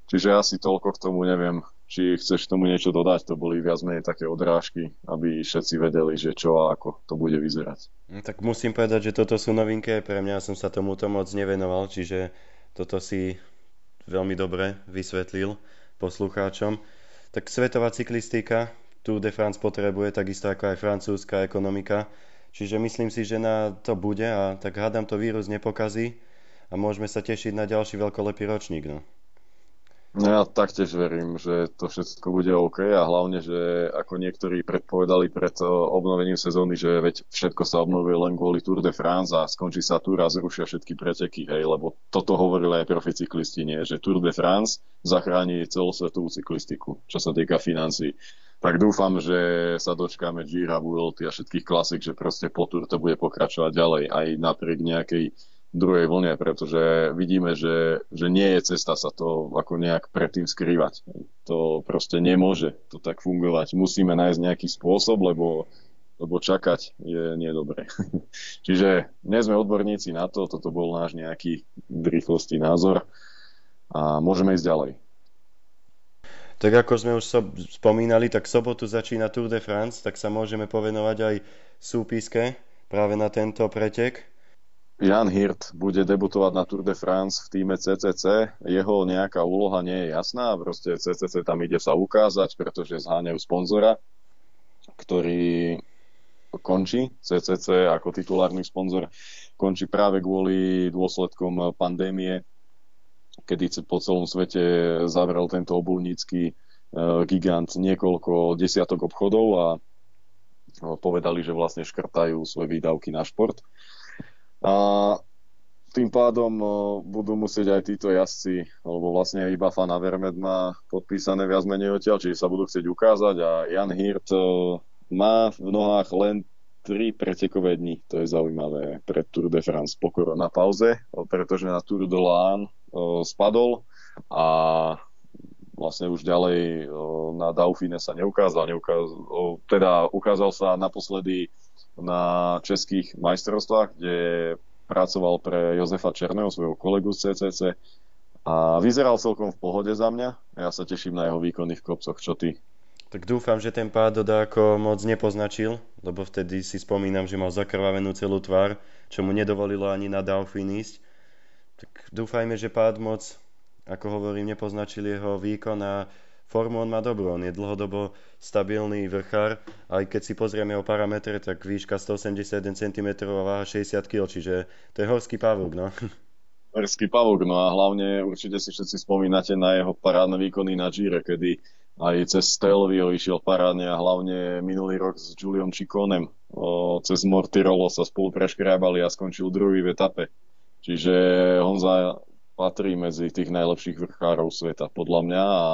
Čiže asi toľko k tomu neviem, či chceš tomu niečo dodať. To boli viac menej také odrážky, aby všetci vedeli, že čo a ako to bude vyzerať. No, tak musím povedať, že toto sú novinky. Pre mňa som sa tomuto moc nevenoval, čiže toto si veľmi dobre vysvetlil poslucháčom. Tak svetová cyklistika, Tour de France potrebuje takisto ako aj francúzska ekonomika. Čiže myslím si, že na to bude a tak hádam to vírus nepokazí a môžeme sa tešiť na ďalší veľkolepý ročník. No. No ja taktiež verím, že to všetko bude OK a hlavne, že ako niektorí predpovedali pred eh, obnovením sezóny, že veď všetko sa obnovuje len kvôli Tour de France a skončí sa Tour a zrušia všetky preteky, hej, lebo toto hovorili aj profi cyklisti, nie, že Tour de France zachráni celosvetovú cyklistiku, čo sa týka financí. Tak dúfam, že sa dočkáme Gira, Vuelty a všetkých klasik, že proste po Tour to bude pokračovať ďalej aj napriek nejakej druhej vlne, pretože vidíme, že, že nie je cesta sa to ako nejak predtým skrývať. To proste nemôže to tak fungovať. Musíme nájsť nejaký spôsob, lebo, lebo čakať je nedobré. Čiže nie sme odborníci na to, toto bol náš nejaký v rýchlosti názor a môžeme ísť ďalej. Tak ako sme už so, spomínali, tak sobotu začína Tour de France, tak sa môžeme povenovať aj súpiske práve na tento pretek. Jan Hirt bude debutovať na Tour de France v týme CCC. Jeho nejaká úloha nie je jasná, proste CCC tam ide sa ukázať, pretože zháňajú sponzora, ktorý končí. CCC ako titulárny sponzor končí práve kvôli dôsledkom pandémie, kedy po celom svete zavrel tento obulnícky e, gigant niekoľko desiatok obchodov a povedali, že vlastne škrtajú svoje výdavky na šport. A tým pádom budú musieť aj títo jazdci, lebo vlastne iba Fana Vermed má podpísané viac menej odtiaľ, čiže sa budú chcieť ukázať a Jan Hirt má v nohách len tri pretekové dni. To je zaujímavé pre Tour de France po na pauze, pretože na Tour de Lán spadol a vlastne už ďalej na Dauphine sa neukázal, neukázal teda ukázal sa naposledy na českých majstrovstvách, kde pracoval pre Jozefa Černého, svojho kolegu z CCC a vyzeral celkom v pohode za mňa. Ja sa teším na jeho výkony v kopcoch. Čo ty? Tak dúfam, že ten pád ako moc nepoznačil, lebo vtedy si spomínam, že mal zakrvavenú celú tvár, čo mu nedovolilo ani na Dauphine ísť. Tak dúfajme, že pád moc, ako hovorím, nepoznačil jeho výkon a formu on má dobrú, on je dlhodobo stabilný vrchár, aj keď si pozrieme o parametre, tak výška 181 cm a váha 60 kg, čiže to je horský pavúk, no. Horský pavúk, no a hlavne určite si všetci spomínate na jeho parádne výkony na Gire, kedy aj cez Stelvio išiel parádne a hlavne minulý rok s Juliom Čikonem cez Mortirolo sa spolu preškrábali a skončil druhý v etape. Čiže Honza patrí medzi tých najlepších vrchárov sveta podľa mňa a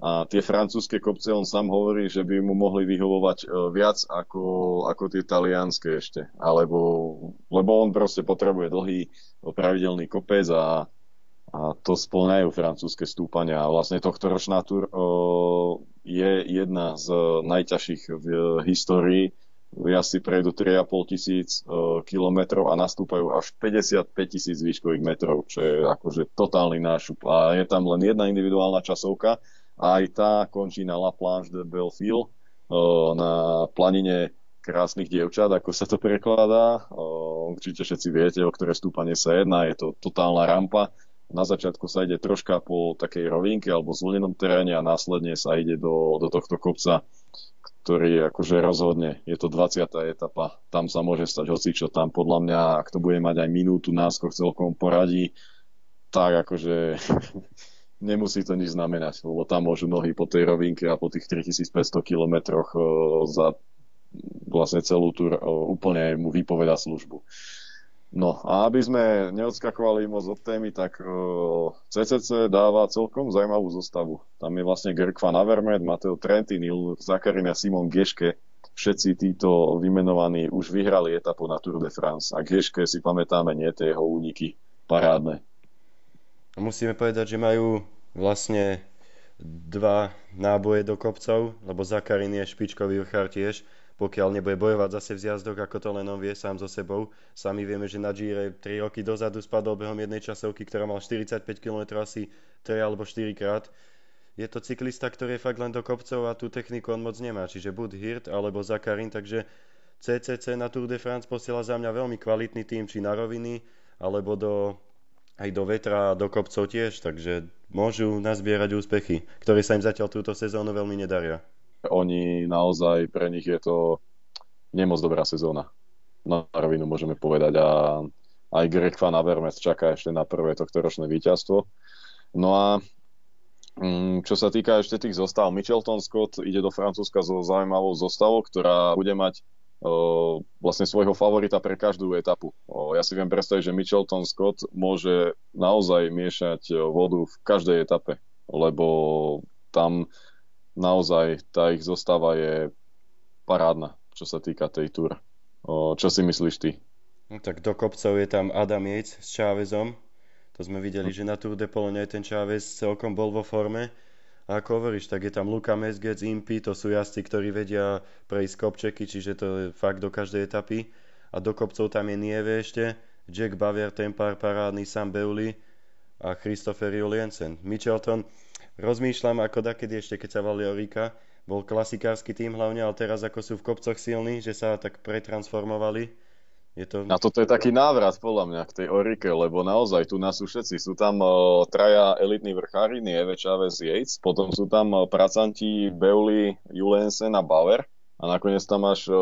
a tie francúzske kopce, on sám hovorí, že by mu mohli vyhovovať e, viac ako, ako tie talianské ešte. Alebo, lebo on proste potrebuje dlhý pravidelný kopec a, a to splňajú francúzske stúpania. A vlastne tohto ročná tur o, je jedna z najťažších v histórii. si prejdú 3,5 tisíc kilometrov a nastúpajú až 55 tisíc výškových metrov, čo je akože totálny nášup. A je tam len jedna individuálna časovka, aj tá končí na La Planche de Belfil, na planine krásnych dievčat, ako sa to prekladá. Určite všetci viete, o ktoré stúpanie sa jedná. Je to totálna rampa. Na začiatku sa ide troška po takej rovinke alebo zvlnenom teréne a následne sa ide do, do tohto kopca, ktorý akože rozhodne. Je to 20. etapa. Tam sa môže stať hocičo. Tam podľa mňa, ak to bude mať aj minútu náskok celkom poradí, tak akože nemusí to nič znamenať, lebo tam môžu nohy po tej rovinke a po tých 3500 kilometroch za vlastne celú tú úplne mu vypoveda službu. No a aby sme neodskakovali moc od témy, tak CCC dáva celkom zaujímavú zostavu. Tam je vlastne Greg Van Avermaet, Mateo Trentin, Zakarin a Simon Geške. Všetci títo vymenovaní už vyhrali etapu na Tour de France. A Geške si pamätáme, nie tie jeho úniky parádne. Musíme povedať, že majú vlastne dva náboje do kopcov, lebo Zakarin je špičkový vrchár tiež, pokiaľ nebude bojovať zase v zjazdok, ako to len on vie sám so sebou. Sami vieme, že na Gire 3 roky dozadu spadol behom jednej časovky, ktorá mal 45 km asi 3 alebo 4 krát. Je to cyklista, ktorý je fakt len do kopcov a tú techniku on moc nemá, čiže buď Hirt alebo Zakarin, takže CCC na Tour de France posiela za mňa veľmi kvalitný tým, či na roviny, alebo do aj do vetra a do kopcov tiež, takže môžu nazbierať úspechy, ktoré sa im zatiaľ túto sezónu veľmi nedaria. Oni naozaj, pre nich je to nemoc dobrá sezóna. Na rovinu môžeme povedať a aj Greg Van Avermes čaká ešte na prvé tohto ročné víťazstvo. No a Mm, čo sa týka ešte tých zostav, Michelton Scott ide do Francúzska so zaujímavou zostavou, ktorá bude mať vlastne svojho favorita pre každú etapu. Ja si viem predstaviť, že Michelton Scott môže naozaj miešať vodu v každej etape, lebo tam naozaj tá ich zostava je parádna, čo sa týka tej túr. Čo si myslíš ty? No, tak do kopcov je tam Adam Yates s Chávezom, to sme videli, že na Tour de Pologne ten Chávez celkom bol vo forme. Ako hovoríš, tak je tam Luka Mesgec, Impy, to sú jazdci, ktorí vedia prejsť kopčeky, čiže to je fakt do každej etapy. A do kopcov tam je Nieve ešte, Jack Bavier, Tempar, parádny, Sam Beuli a Christopher Juliensen. Michelton, rozmýšľam ako dakedy ešte, keď sa valil Rika, bol klasikársky tým hlavne, ale teraz ako sú v kopcoch silní, že sa tak pretransformovali je to... A toto je taký návrat podľa mňa k tej Orike, lebo naozaj tu nás sú všetci. Sú tam uh, traja elitní vrchári, Nieve, Chavez, Yates, potom sú tam uh, pracanti Beuli, Julensen a Bauer a nakoniec tam máš uh,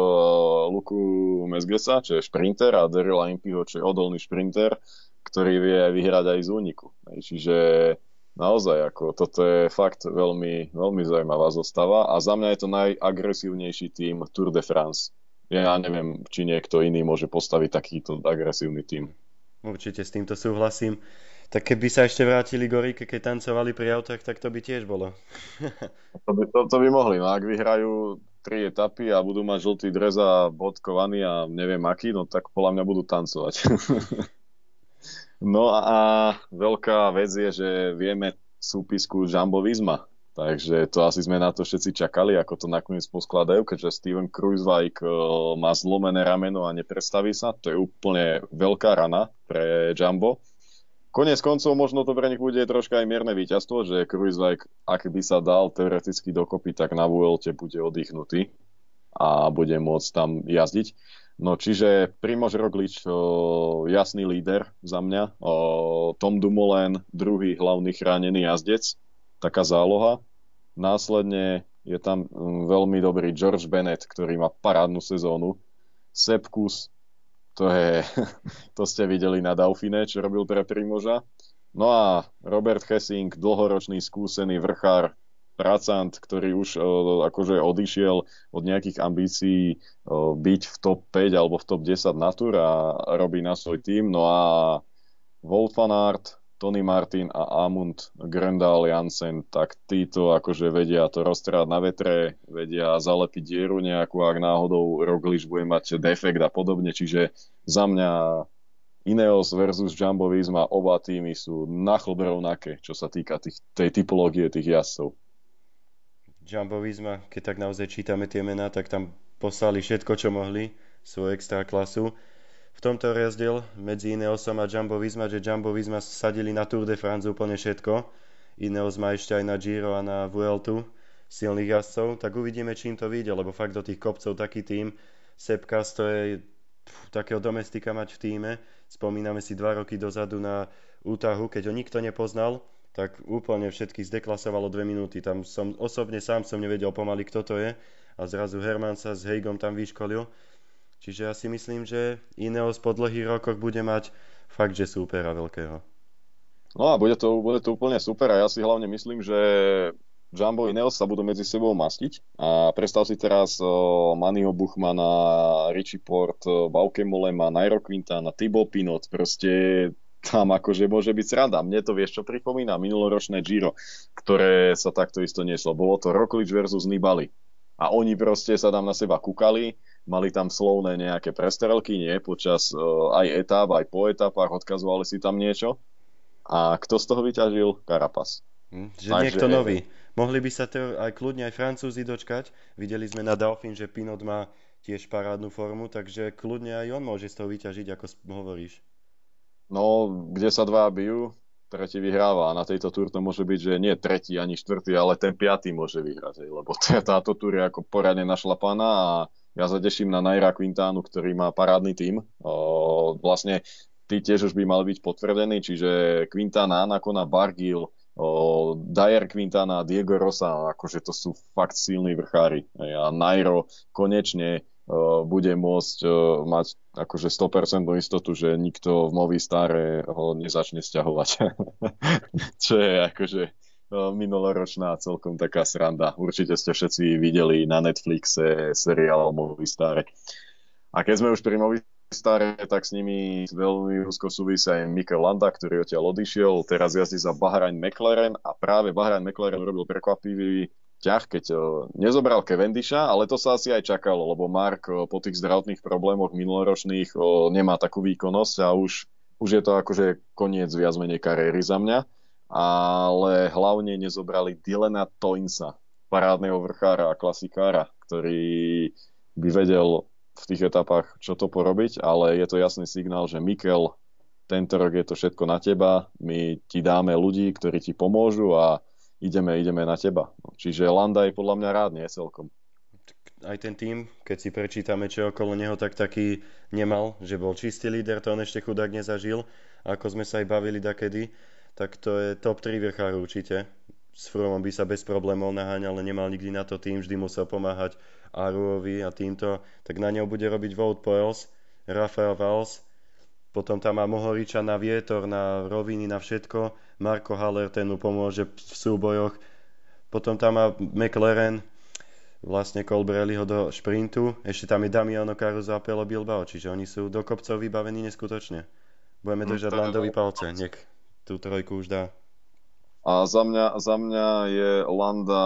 Luku Mesgesa, čo je šprinter a Daryl Impiho, čo je odolný šprinter, ktorý vie vyhrať aj z úniku. Čiže naozaj, ako, toto je fakt veľmi, veľmi zaujímavá zostava a za mňa je to najagresívnejší tým Tour de France ja neviem, či niekto iný môže postaviť takýto agresívny tým. Určite s týmto súhlasím. Tak keby sa ešte vrátili Gorike, keď tancovali pri autách, tak to by tiež bolo. to, by, to, to by mohli, no ak vyhrajú tri etapy a budú mať žltý dres a bodkovaný a neviem aký, no tak podľa mňa budú tancovať. no a veľká vec je, že vieme súpisku Jumbo Visma Takže to asi sme na to všetci čakali, ako to nakoniec poskladajú, keďže Steven Kruiswijk uh, má zlomené rameno a neprestaví sa. To je úplne veľká rana pre Jumbo. Konec koncov možno to pre nich bude troška aj mierne víťazstvo, že Kruiswijk, ak by sa dal teoreticky dokopy, tak na Vuelte bude oddychnutý a bude môcť tam jazdiť. No čiže Primož Roglič, uh, jasný líder za mňa. Uh, Tom Dumoulin, druhý hlavný chránený jazdec, taká záloha. Následne je tam mm, veľmi dobrý George Bennett, ktorý má parádnu sezónu. Sepkus, to je, to ste videli na Dauphine, čo robil pre Primoža. No a Robert Hessing, dlhoročný skúsený vrchár, pracant, ktorý už uh, akože odišiel od nejakých ambícií uh, byť v top 5 alebo v top 10 na tur a robí na svoj tým. No a Wolfanart, Tony Martin a Amund Grendal Jansen, tak títo akože vedia to roztrať na vetre, vedia zalepiť dieru nejakú, ak náhodou Roglič bude mať defekt a podobne, čiže za mňa Ineos versus Jumbo Visma, oba týmy sú na chlb rovnaké, čo sa týka tých, tej typológie tých jazdcov. Jumbo Visma, keď tak naozaj čítame tie mená, tak tam poslali všetko, čo mohli, svoju extra klasu v tomto rozdiel medzi Ineosom a Jumbo Visma, že Jumbo Visma sadili na Tour de France úplne všetko. Ineos má ešte aj na Giro a na Vueltu silných jazdcov, tak uvidíme, čím to vyjde, lebo fakt do tých kopcov taký tým, Sepkas to je takého domestika mať v týme. Spomíname si dva roky dozadu na útahu, keď ho nikto nepoznal, tak úplne všetkých zdeklasovalo dve minúty. Tam som osobne sám som nevedel pomaly, kto to je a zrazu Herman sa s Heigom tam vyškolil Čiže ja si myslím, že Ineos po dlhých rokoch bude mať fakt, že supera veľkého. No a bude to, bude to úplne super a ja si hlavne myslím, že Jumbo Ineos sa budú medzi sebou mastiť a predstav si teraz uh, Mannyho Buchmana, Richie Port, Bauke Molema, Nairo Quintana, Thibaut Pinot, proste tam akože môže byť sranda. Mne to vieš, čo pripomína minuloročné Giro, ktoré sa takto isto nieslo. Bolo to Roglič versus Nibali. A oni proste sa tam na seba kúkali mali tam slovné nejaké prestrelky, nie, počas uh, aj etáp, aj po etapách, odkazovali si tam niečo. A kto z toho vyťažil? Karapas. Hm, že Takže... niekto nový. Mohli by sa to aj kľudne aj Francúzi dočkať. Videli sme na Dauphine, že Pinot má tiež parádnu formu, takže kľudne aj on môže z toho vyťažiť, ako hovoríš. No, kde sa dva bijú, tretí vyhráva a na tejto túr to môže byť, že nie tretí ani štvrtý, ale ten piatý môže vyhrať, lebo táto túr je ako poradne našlapaná a ja sa teším na Naira Quintánu, ktorý má parádny tím. O, vlastne tí tiež už by mali byť potvrdení, čiže Quintana, Anacona, Bargil, Dyer Quintana, Diego Rosa, akože to sú fakt silní vrchári. A Nairo konečne bude môcť mať akože 100% istotu, že nikto v Movistare ho nezačne stiahovať. Čo je akože minuloročná celkom taká sranda. Určite ste všetci videli na Netflixe seriál Movistar. A keď sme už pri Movistare, tak s nimi veľmi úzko súvisí aj Mikel Landa, ktorý odtiaľ odišiel. Teraz jazdí za Bahrain McLaren a práve Bahrain McLaren robil prekvapivý ťah, keď nezobral Cavendisha, ale to sa asi aj čakalo, lebo Mark po tých zdravotných problémoch minuloročných nemá takú výkonnosť a už, už je to akože koniec viac menej kariéry za mňa ale hlavne nezobrali Dylana Toinsa, parádneho vrchára a klasikára, ktorý by vedel v tých etapách čo to porobiť, ale je to jasný signál, že Mikel, tento rok je to všetko na teba, my ti dáme ľudí, ktorí ti pomôžu a ideme, ideme na teba. Čiže Landa je podľa mňa rád, nie celkom. Aj ten tým, keď si prečítame, čo okolo neho, tak taký nemal, že bol čistý líder, to on ešte chudák nezažil, ako sme sa aj bavili dakedy tak to je top 3 vrchár určite. S Fromom by sa bez problémov naháňal, ale nemal nikdy na to tým, vždy musel pomáhať Aruovi a týmto, tak na ňou bude robiť Wout Poels, Rafael Valls, potom tam má Mohoriča na vietor, na roviny, na všetko, Marko Haller, ten mu pomôže v súbojoch, potom tam má McLaren, vlastne Colbrelliho do šprintu, ešte tam je Damiano Caruso a Pelo Bilbao, čiže oni sú do kopcov vybavení neskutočne. Budeme hm, držať Landovi palce, niek tú trojku už dá. A za mňa, za mňa je Landa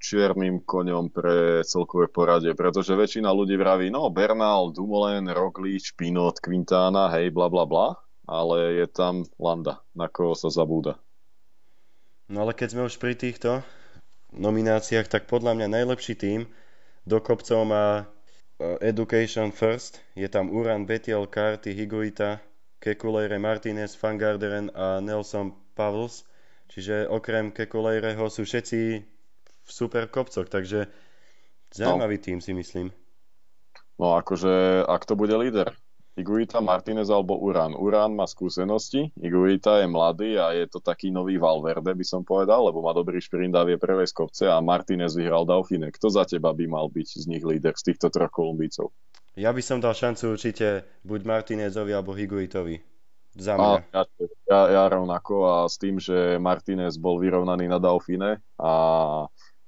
čiernym koňom pre celkové poradie, pretože väčšina ľudí vraví, no Bernal, Dumoulin, Roglič, Pinot, Quintana, hej, bla bla bla, ale je tam Landa, na koho sa zabúda. No ale keď sme už pri týchto nomináciách, tak podľa mňa najlepší tým do kopcov má e, Education First, je tam Uran, Betiel, Karty, Higuita, Kekulejre Martinez, Fangarderen a Nelson Pavls. Čiže okrem Kekulejreho sú všetci v super kopcoch, takže zaujímavý no. tým si myslím. No akože, ak to bude líder, Iguita, Martinez alebo Uran. Uran má skúsenosti, Iguita je mladý a je to taký nový Valverde, by som povedal, lebo má dobrý šprint a vie prevesť kopce a Martinez vyhral Dauphine. Kto za teba by mal byť z nich líder, z týchto troch Kolumbícov? Ja by som dal šancu určite buď Martinezovi alebo Higuitovi. Za mňa. A, ja, ja, rovnako a s tým, že Martinez bol vyrovnaný na Dauphine a,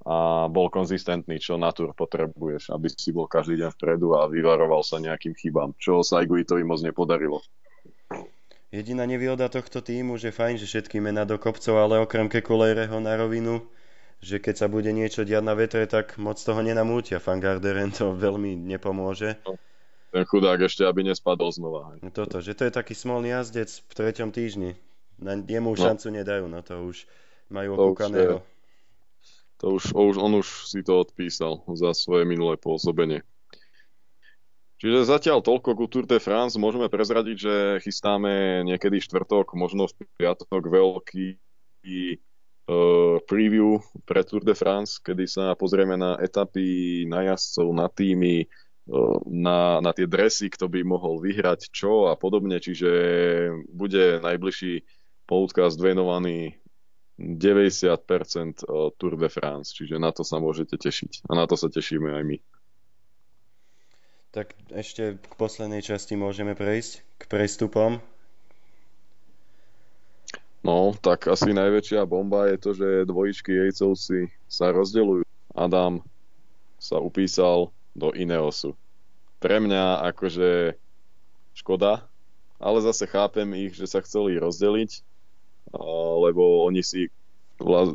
a bol konzistentný, čo na tur potrebuješ, aby si bol každý deň vpredu a vyvaroval sa nejakým chybám, čo sa Iguitovi moc nepodarilo. Jediná nevýhoda tohto týmu, že fajn, že všetky mená do kopcov, ale okrem Kekulejreho na rovinu, že keď sa bude niečo diať na vetre, tak moc toho nenamútia. Fangarderen to veľmi nepomôže. No, ten chudák ešte, aby nespadol znova. No toto, že to je taký smolný jazdec v treťom týždni. Na jemu no. šancu nedajú, no to už majú okúkaného. To už, už, on už si to odpísal za svoje minulé pôsobenie. Čiže zatiaľ toľko ku Tour de France. Môžeme prezradiť, že chystáme niekedy štvrtok, možno v piatok veľký preview pre Tour de France, kedy sa pozrieme na etapy, na jazdcov, na týmy, uh, na, na tie dresy, kto by mohol vyhrať čo a podobne. Čiže bude najbližší podcast venovaný 90% Tour de France, čiže na to sa môžete tešiť. A na to sa tešíme aj my. Tak ešte k poslednej časti môžeme prejsť k prestupom. No, tak asi najväčšia bomba je to, že dvojičky jejcovci sa rozdeľujú. Adam sa upísal do Ineosu. Pre mňa akože škoda, ale zase chápem ich, že sa chceli rozdeliť, lebo oni si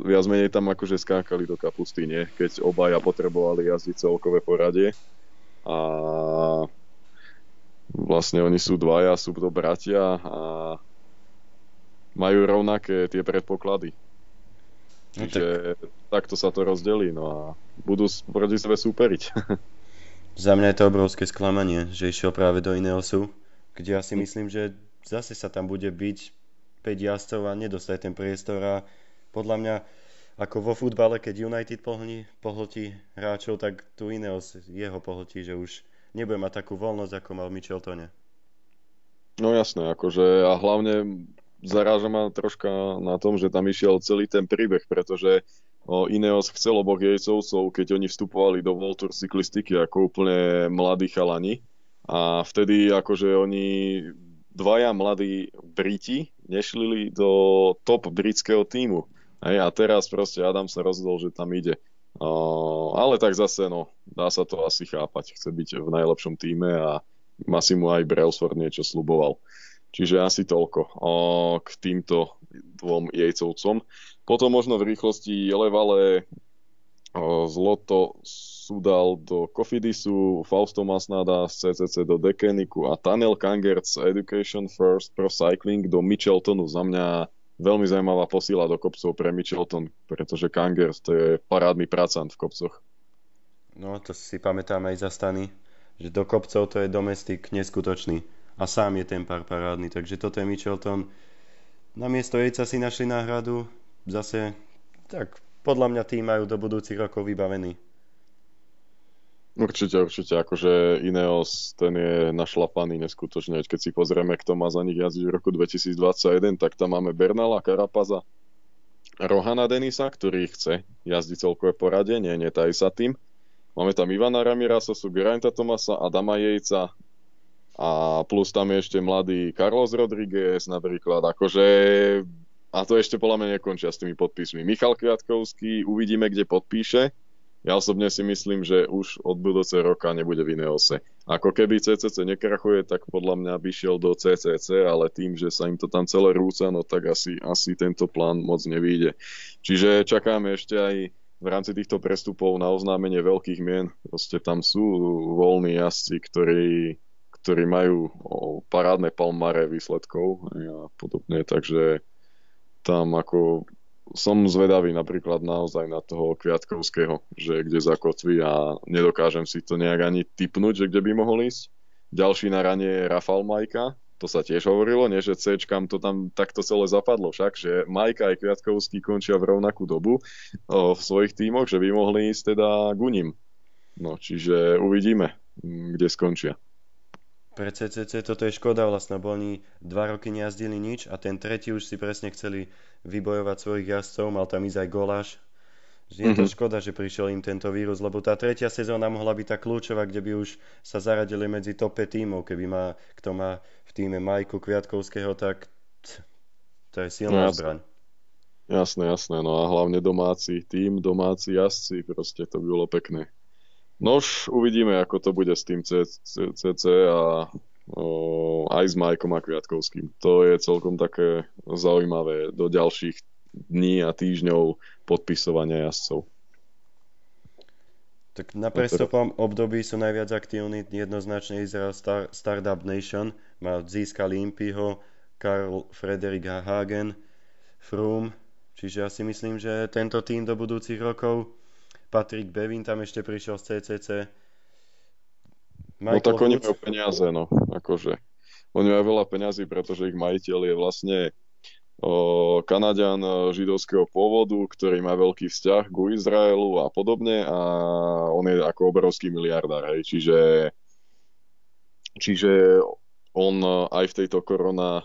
viac menej tam akože skákali do kapusty, nie? Keď obaja potrebovali jazdiť celkové poradie. A vlastne oni sú dvaja, sú to bratia a majú rovnaké tie predpoklady. No Čiže tak... takto sa to rozdelí no a budú proti sebe súperiť. Za mňa je to obrovské sklamanie, že išiel práve do Ineosu, kde ja si myslím, že zase sa tam bude byť 5 jazdcov a nedostať ten priestor a podľa mňa ako vo futbale, keď United pohlí, pohltí hráčov, tak tu Ineos jeho pohltí, že už nebude mať takú voľnosť, ako mal Micheltone. No jasné, akože a hlavne zaráža ma troška na tom, že tam išiel celý ten príbeh, pretože Ineos chcel oboch jejcovcov, keď oni vstupovali do World Tour cyklistiky ako úplne mladí chalani. A vtedy akože oni dvaja mladí Briti nešli do top britského týmu. A teraz proste Adam sa rozhodol, že tam ide. Ale tak zase, no, dá sa to asi chápať. Chce byť v najlepšom týme a asi mu aj Brailsford niečo sluboval. Čiže asi toľko uh, k týmto dvom jejcovcom. Potom možno v rýchlosti Levale Zloto Sudal do Kofidisu, Fausto Masnada z CCC do Dekeniku a Tanel Kangert z Education First Pro Cycling do Micheltonu. Za mňa veľmi zaujímavá posila do kopcov pre Michelton, pretože Kangert to je parádny pracant v kopcoch. No, to si pamätám aj za Stany, že do kopcov to je domestik neskutočný a sám je ten pár parádny, takže toto je Michelton. Na miesto Jejca si našli náhradu, zase tak podľa mňa tým majú do budúcich rokov vybavený. Určite, určite, akože Ineos, ten je našlapaný neskutočne, keď si pozrieme, kto má za nich jazdiť v roku 2021, tak tam máme Bernala, Karapaza, Rohana Denisa, ktorý chce jazdiť celkové poradie, nie, netají sa tým. Máme tam Ivana Ramirasa, sú Geraint'a Tomasa, Adama Jejca a plus tam je ešte mladý Carlos Rodriguez napríklad, akože a to ešte podľa mňa nekončia s tými podpismi. Michal Kviatkovský, uvidíme, kde podpíše, ja osobne si myslím, že už od budúceho roka nebude v Ineose. Ako keby CCC nekrachuje, tak podľa mňa by šiel do CCC, ale tým, že sa im to tam celé rúca, no tak asi, asi tento plán moc nevíde. Čiže čakáme ešte aj v rámci týchto prestupov na oznámenie veľkých mien. Proste tam sú voľní jazdci, ktorí, ktorí majú parádne palmare výsledkov a podobne, takže tam ako som zvedavý napríklad naozaj na toho Kviatkovského, že kde zakotví a nedokážem si to nejak ani typnúť, že kde by mohol ísť. Ďalší na rane je Rafal Majka, to sa tiež hovorilo, nie, že C to tam takto celé zapadlo však, že Majka aj Kviatkovský končia v rovnakú dobu o, v svojich tímoch, že by mohli ísť teda Gunim. No, čiže uvidíme, kde skončia. Pre CCC toto je škoda vlastne, bo oni dva roky nejazdili nič a ten tretí už si presne chceli vybojovať svojich jazdcov, mal tam ísť aj Goláš. Je to mm-hmm. škoda, že prišiel im tento vírus, lebo tá tretia sezóna mohla byť tá kľúčová, kde by už sa zaradili medzi top 5 tímov, keby má, kto má v týme Majku Kviatkovského, tak to je silná no, zbraň. Jasné, jasné, no a hlavne domáci tým, domáci jazdci, proste to by bolo pekné. Nož, uvidíme, ako to bude s tým CC a o, aj s Majkom a Kviatkovským. To je celkom také zaujímavé do ďalších dní a týždňov podpisovania jazdcov. Tak na prestupom období sú najviac aktívni jednoznačne Izrael Star, Startup Nation. Má získal Impiho, Karl Frederik Hagen, Froome. Čiže ja si myslím, že tento tým do budúcich rokov Patrick Bevin tam ešte prišiel z CCC. Michael no tak oni majú peniaze, no, akože. Oni majú veľa peňazí, pretože ich majiteľ je vlastne o, Kanadian e, židovského pôvodu, ktorý má veľký vzťah ku Izraelu a podobne a on je ako obrovský miliardár, hej, čiže čiže on e, aj v tejto korona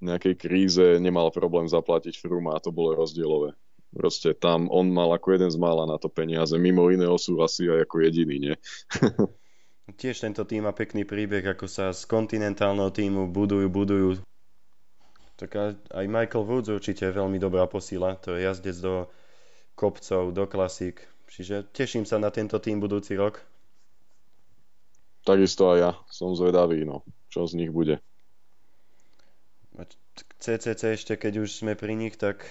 nejakej kríze nemal problém zaplatiť firma a to bolo rozdielové. Proste tam on mal ako jeden z mála na to peniaze. Mimo iného sú asi aj ako jediný, nie? Tiež tento tým má pekný príbeh, ako sa z kontinentálneho týmu budujú, budujú. Tak aj Michael Woods určite veľmi dobrá posila. To je jazdec do kopcov, do klasík. Čiže teším sa na tento tým budúci rok. Takisto aj ja. Som zvedavý, no. Čo z nich bude. CCC ešte, keď už sme pri nich, tak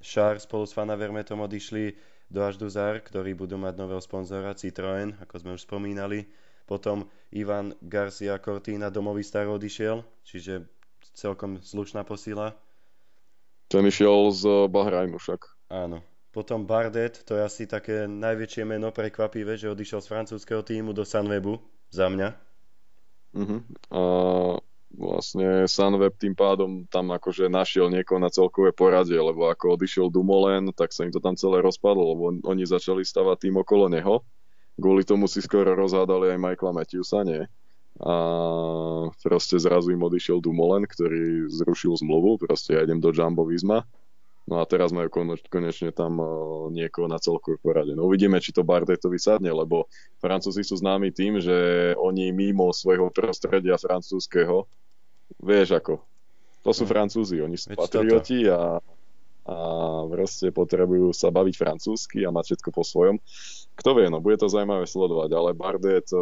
Šár spolu s Fana Vermetom odišli do Ažduzar, ktorí budú mať nového sponzora Citroën, ako sme už spomínali. Potom Ivan Garcia Cortina do Movistar odišiel, čiže celkom slušná posila. Ten išiel z Bahrajnu však. Áno. Potom Bardet, to je asi také najväčšie meno prekvapivé, že odišiel z francúzského týmu do Sunwebu, za mňa. Uh-huh. A vlastne Sunweb tým pádom tam akože našiel niekoho na celkové poradie, lebo ako odišiel Dumoulin, tak sa im to tam celé rozpadlo, lebo oni začali stavať tým okolo neho. Kvôli tomu si skoro rozhádali aj Michaela Matthewsa, nie? A proste zrazu im odišiel Dumoulin, ktorý zrušil zmluvu, proste ja idem do Jumbo Visma. No a teraz majú konečne tam niekoho na celkové poradie. No uvidíme, či to Bardetovi sadne, lebo Francúzi sú známi tým, že oni mimo svojho prostredia francúzského Vieš ako. To sú no. Francúzi, oni sú Veď patrioti a, a a proste potrebujú sa baviť francúzsky a mať všetko po svojom. Kto vie, no bude to zaujímavé sledovať, ale Bardet e,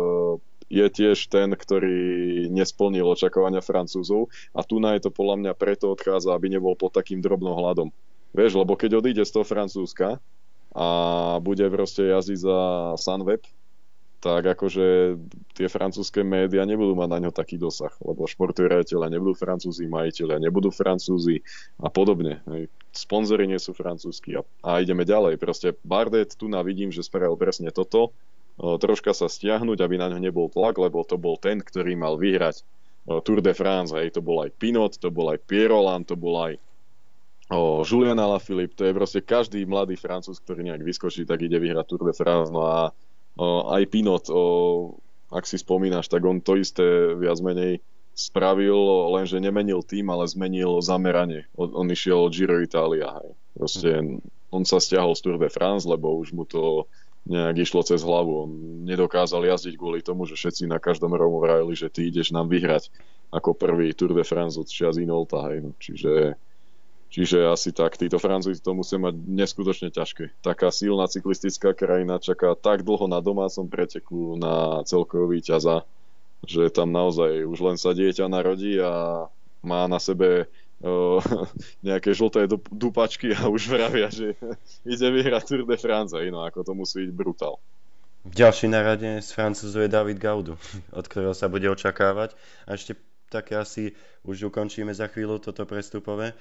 je tiež ten, ktorý nesplnil očakávania Francúzov a tu na je to podľa mňa preto odchádza, aby nebol pod takým drobnohľadom. Vieš, lebo keď odíde z toho Francúzska a bude proste jazdiť za Sunweb, tak akože tie francúzske médiá nebudú mať na ňo taký dosah, lebo športoví riaditeľia nebudú francúzi, majiteľia nebudú francúzi a podobne. Sponzory nie sú francúzski a, a ideme ďalej. Proste Bardet tu na vidím, že spravil presne toto, troška sa stiahnuť, aby na ňo nebol tlak, lebo to bol ten, ktorý mal vyhrať Tour de France, hej, to bol aj Pinot, to bol aj Pierroland, to bol aj o, Julian Alaphilippe, to je proste každý mladý francúz, ktorý nejak vyskočí, tak ide vyhrať Tour de France, no a aj Pinot, ak si spomínaš, tak on to isté viac menej spravil, lenže nemenil tým, ale zmenil zameranie. On, išiel Giro Italia. Hej. Proste on sa stiahol z Tour de France, lebo už mu to nejak išlo cez hlavu. On nedokázal jazdiť kvôli tomu, že všetci na každom rohu vrajili, že ty ideš nám vyhrať ako prvý Tour de France od Čias Inolta. Hej. No, čiže Čiže asi tak, títo Francúzi to musia mať neskutočne ťažké. Taká silná cyklistická krajina čaká tak dlho na domácom preteku na celkový víťaza, že tam naozaj už len sa dieťa narodí a má na sebe o, nejaké žlté dupačky a už vravia, že ide vyhrať Tour de France, no ako to musí byť brutál. Ďalší na rade z Francúzov je David Gaudu, od ktorého sa bude očakávať. A ešte také asi už ukončíme za chvíľu toto prestupové.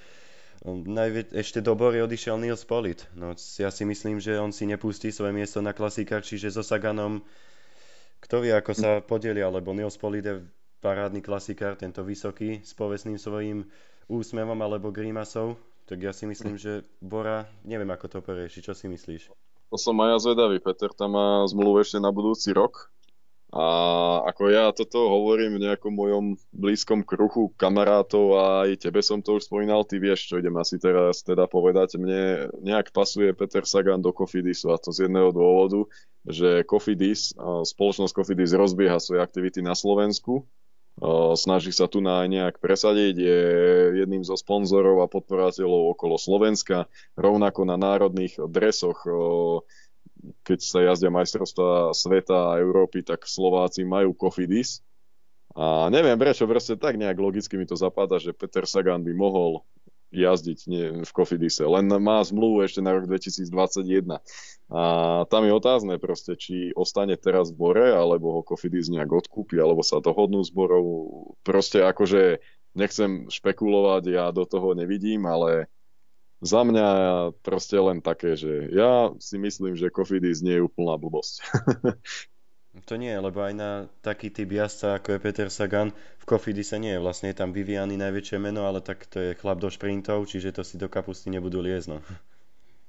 Najvie- ešte do Bory odišiel Nils Polit. No, ja si myslím, že on si nepustí svoje miesto na klasikách, čiže so Saganom kto vie, ako sa podelia, lebo Nils Polit je parádny klasikár, tento vysoký, s povestným svojím úsmevom alebo grimasou. Tak ja si myslím, že Bora, neviem, ako to porieši. Čo si myslíš? To som aj ja zvedavý. Peter tam má zmluvu ešte na budúci rok. A ako ja toto hovorím v nejakom mojom blízkom kruhu kamarátov a aj tebe som to už spomínal, ty vieš, čo idem asi teraz teda povedať. Mne nejak pasuje Peter Sagan do Cofidisu a to z jedného dôvodu, že Cofidis, spoločnosť Cofidis rozbieha svoje aktivity na Slovensku, snaží sa tu na nejak presadiť, je jedným zo sponzorov a podporateľov okolo Slovenska, rovnako na národných dresoch keď sa jazdia majstrovstvá sveta a Európy, tak Slováci majú Kofidis. A neviem prečo, proste tak nejak logicky mi to zapadá, že Peter Sagan by mohol jazdiť v Kofidise, len má zmluvu ešte na rok 2021. A tam je otázne proste, či ostane teraz v Bore, alebo ho Kofidis nejak odkúpi, alebo sa dohodnú s Borou. Proste akože nechcem špekulovať, ja do toho nevidím, ale za mňa proste len také, že ja si myslím, že Kofidis nie je úplná blbosť. to nie, lebo aj na taký typ jazdca, ako je Peter Sagan, v Kofidise nie je. Vlastne je tam Viviany najväčšie meno, ale tak to je chlap do šprintov, čiže to si do kapusty nebudú liezť, no.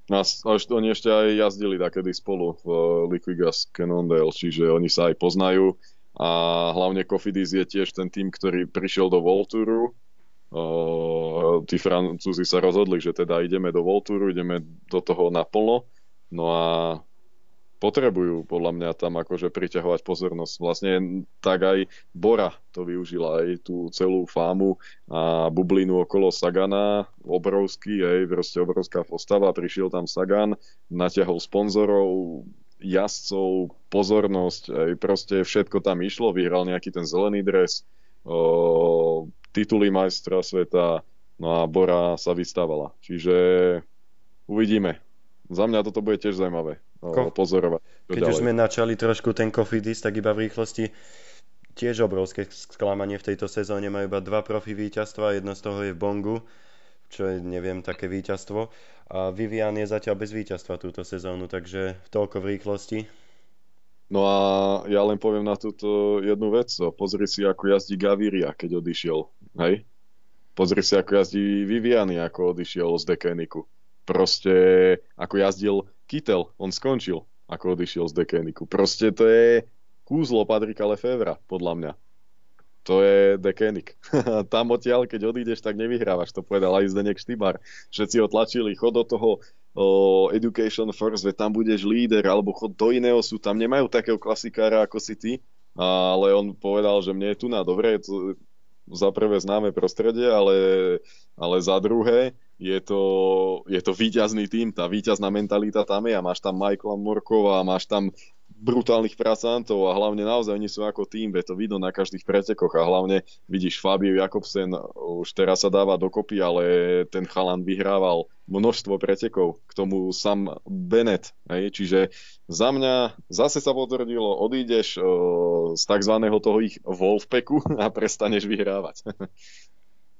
A oni ešte aj jazdili takedy spolu v Liquigas Cannondale, čiže oni sa aj poznajú a hlavne Kofidis je tiež ten tým, ktorý prišiel do Volturu tí Francúzi sa rozhodli, že teda ideme do Voltúru, ideme do toho naplno, no a potrebujú podľa mňa tam akože priťahovať pozornosť. Vlastne tak aj Bora to využila, aj tú celú fámu a bublinu okolo Sagana, obrovský, aj proste obrovská postava, prišiel tam Sagan, natiahol sponzorov, jazdcov, pozornosť, aj proste všetko tam išlo, vyhral nejaký ten zelený dres, tituly majstra sveta, no a Bora sa vystávala. Čiže uvidíme. Za mňa toto bude tiež zaujímavé Ko- pozorovať. Keď ďalej. už sme načali trošku ten Cofidis, tak iba v rýchlosti tiež obrovské sklamanie v tejto sezóne. Majú iba dva profi víťazstva, jedno z toho je v Bongu, čo je, neviem, také víťazstvo. A Vivian je zatiaľ bez víťazstva túto sezónu, takže toľko v rýchlosti. No a ja len poviem na túto jednu vec. Pozri si, ako jazdí Gaviria, keď odišiel. Hej? Pozri si, ako jazdí Viviany, ako odišiel z Dekeniku. Proste, ako jazdil Kittel, on skončil, ako odišiel z Dekeniku. Proste to je kúzlo Patrika Lefevra, podľa mňa. To je Dekenik. Tam odtiaľ, keď odídeš, tak nevyhrávaš, to povedal aj Zdenek Štybar. Všetci ho tlačili, chod do toho o, Education First, veď tam budeš líder, alebo chod do iného sú, tam nemajú takého klasikára ako si ty, ale on povedal, že mne je tu na dobre, to za prvé známe prostredie, ale, ale za druhé je to, je to výťazný tým, tá výťazná mentalita tam je a máš tam Michaela Morkova, máš tam brutálnych pracantov a hlavne naozaj oni sú ako tým, je to vidno na každých pretekoch a hlavne vidíš Fabio Jakobsen už teraz sa dáva dokopy, ale ten chalan vyhrával množstvo pretekov, k tomu sam Bennett, hej, čiže za mňa zase sa potvrdilo, odídeš o, z tzv. toho ich Wolfpacku a prestaneš vyhrávať.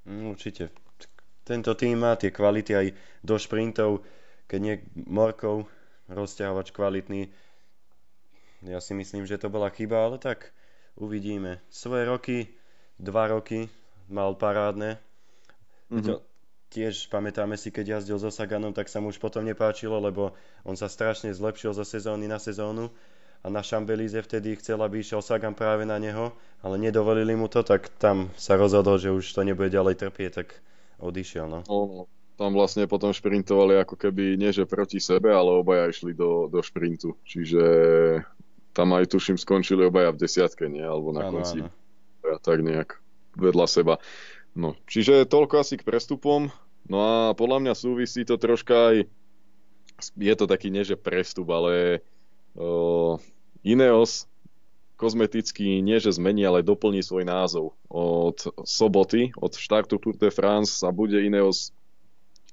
Mm, určite. Tento tým má tie kvality aj do šprintov, keď nie Morkov, rozťahovač kvalitný, ja si myslím, že to bola chyba, ale tak uvidíme. Svoje roky, dva roky mal parádne. Mm-hmm. To, tiež pamätáme si, keď jazdil so Saganom, tak sa mu už potom nepáčilo, lebo on sa strašne zlepšil zo sezóny na sezónu a na Šambelíze vtedy chcel, aby išiel Sagan práve na neho, ale nedovolili mu to, tak tam sa rozhodol, že už to nebude ďalej trpieť, tak odišiel. No. Oh, tam vlastne potom šprintovali ako keby nie že proti sebe, ale obaja išli do, do šprintu. Čiže tam aj tuším skončili obaja v desiatke, nie? Alebo na áno, konci. Áno. Tak nejak vedľa seba. No, čiže toľko asi k prestupom. No a podľa mňa súvisí to troška aj, je to taký nie že prestup, ale uh, Ineos kozmeticky nie že zmení, ale doplní svoj názov. Od soboty, od štartu Tour de France sa bude Ineos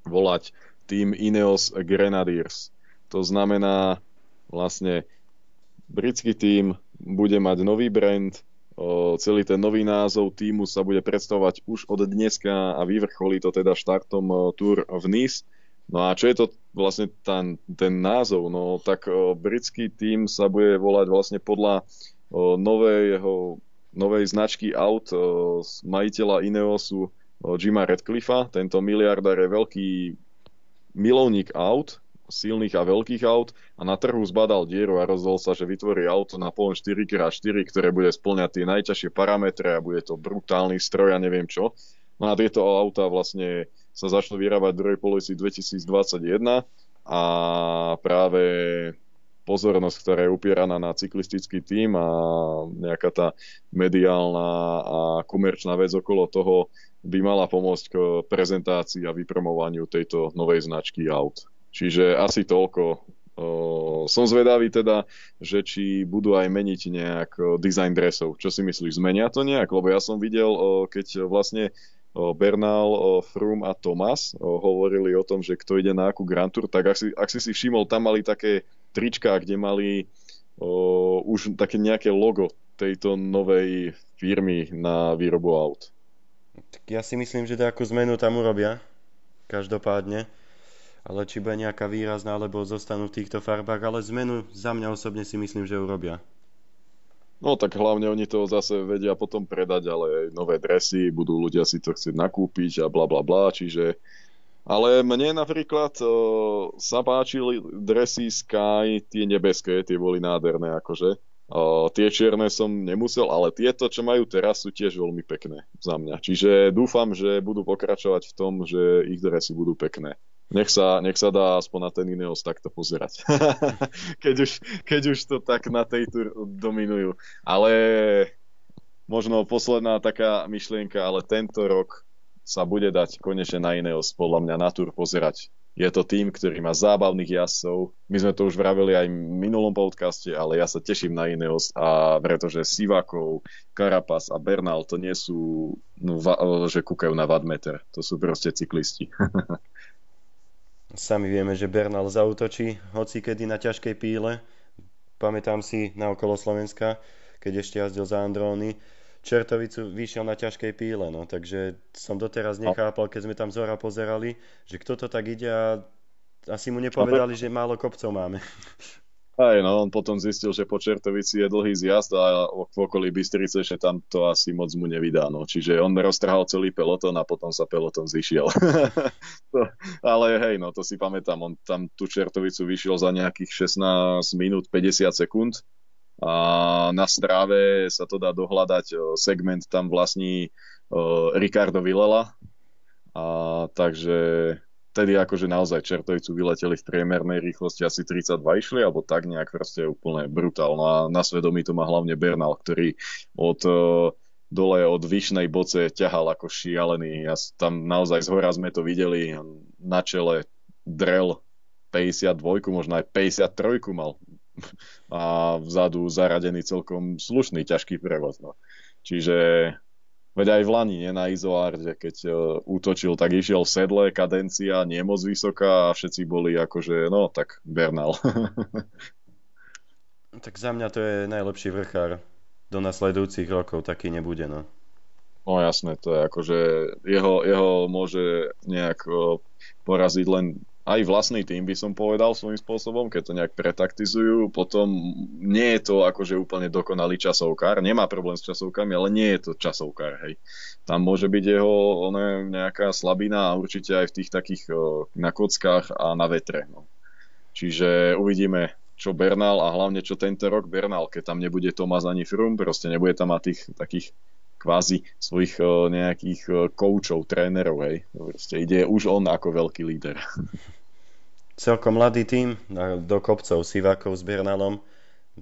volať tým Ineos Grenadiers. To znamená vlastne britský tím bude mať nový brand, celý ten nový názov týmu sa bude predstavovať už od dneska a vyvrcholí to teda štartom Tour v Nice. No a čo je to vlastne ten, ten názov? No tak britský tím sa bude volať vlastne podľa nového, novej značky aut o, majiteľa Ineosu Jima Redcliffa. Tento miliardár je veľký milovník aut, silných a veľkých aut a na trhu zbadal dieru a rozhodol sa, že vytvorí auto na pohon 4x4, ktoré bude splňať tie najťažšie parametre a bude to brutálny stroj a neviem čo. No a tieto auta vlastne sa začnú vyrábať v druhej polovici 2021 a práve pozornosť, ktorá je upieraná na cyklistický tím a nejaká tá mediálna a komerčná vec okolo toho by mala pomôcť k prezentácii a vypromovaniu tejto novej značky aut. Čiže asi toľko. Som zvedavý teda, že či budú aj meniť nejak design dresov. Čo si myslíš, zmenia to nejak? Lebo ja som videl, keď vlastne Bernal, Froome a Thomas hovorili o tom, že kto ide na akú Grand Tour, tak ak si, ak si si všimol, tam mali také trička, kde mali o, už také nejaké logo tejto novej firmy na výrobu aut. Tak ja si myslím, že takú zmenu tam urobia. Každopádne ale či bude nejaká výrazná, alebo zostanú v týchto farbách, ale zmenu za mňa osobne si myslím, že urobia. No tak hlavne oni to zase vedia potom predať, ale aj nové dresy, budú ľudia si to chcieť nakúpiť a bla bla bla, čiže... Ale mne napríklad uh, sa páčili dresy Sky, tie nebeské, tie boli nádherné akože. Uh, tie čierne som nemusel, ale tieto, čo majú teraz, sú tiež veľmi pekné za mňa. Čiže dúfam, že budú pokračovať v tom, že ich dresy budú pekné nech sa, nech sa dá aspoň na ten Ineos takto pozerať. keď, už, keď už to tak na tej tur dominujú. Ale možno posledná taká myšlienka, ale tento rok sa bude dať konečne na Ineos podľa mňa na tur pozerať. Je to tým, ktorý má zábavných jazdcov. My sme to už vraveli aj v minulom podcaste, ale ja sa teším na Ineos a pretože Sivakov, Karapas a Bernal to nie sú, no, že kúkajú na vadmeter. To sú proste cyklisti. Sami vieme, že Bernal zautočí hoci kedy na ťažkej píle. Pamätám si na okolo Slovenska, keď ešte jazdil za Andróny. Čertovicu vyšiel na ťažkej píle, no, takže som doteraz nechápal, keď sme tam zora pozerali, že kto to tak ide a asi mu nepovedali, že málo kopcov máme. Aj, no, on potom zistil, že po Čertovici je dlhý zjazd a v okolí Bystrice, že tam to asi moc mu nevydá, no. Čiže on roztrhal celý peloton a potom sa peloton zišiel. to, ale hej, no, to si pamätám, on tam tú Čertovicu vyšiel za nejakých 16 minút 50 sekúnd a na stráve sa to dá dohľadať, segment tam vlastní Ricardo Vilela, a takže vtedy akože naozaj Čertovicu vyleteli v priemernej rýchlosti asi 32 išli, alebo tak nejak proste úplne brutálno. A na svedomí to má hlavne Bernal, ktorý od uh, dole od Vyšnej boce ťahal ako šialený. Ja tam naozaj z hora sme to videli. na čele drel 52, možno aj 53 mal a vzadu zaradený celkom slušný ťažký prevoz. No. Čiže Veď aj v Lani, nie na Izoarde, keď uh, útočil, tak išiel v sedle, kadencia nie moc vysoká a všetci boli akože, no tak Bernal. tak za mňa to je najlepší vrchár do nasledujúcich rokov, taký nebude, no. No jasné, to je akože jeho, jeho môže nejak uh, poraziť len aj vlastný tým by som povedal svojím spôsobom, keď to nejak pretaktizujú. Potom nie je to akože úplne dokonalý časovkár, nemá problém s časovkami, ale nie je to časovkár, hej. Tam môže byť jeho one, nejaká slabina a určite aj v tých takých na kockách a na vetre. No. Čiže uvidíme, čo Bernal a hlavne čo tento rok Bernal, keď tam nebude Tomás ani Frum, proste nebude tam mať tých takých kvázi svojich o, nejakých o, koučov, trénerov, hej. Proste ide už on ako veľký líder. celkom mladý tým do kopcov Sivákov s Bernalom.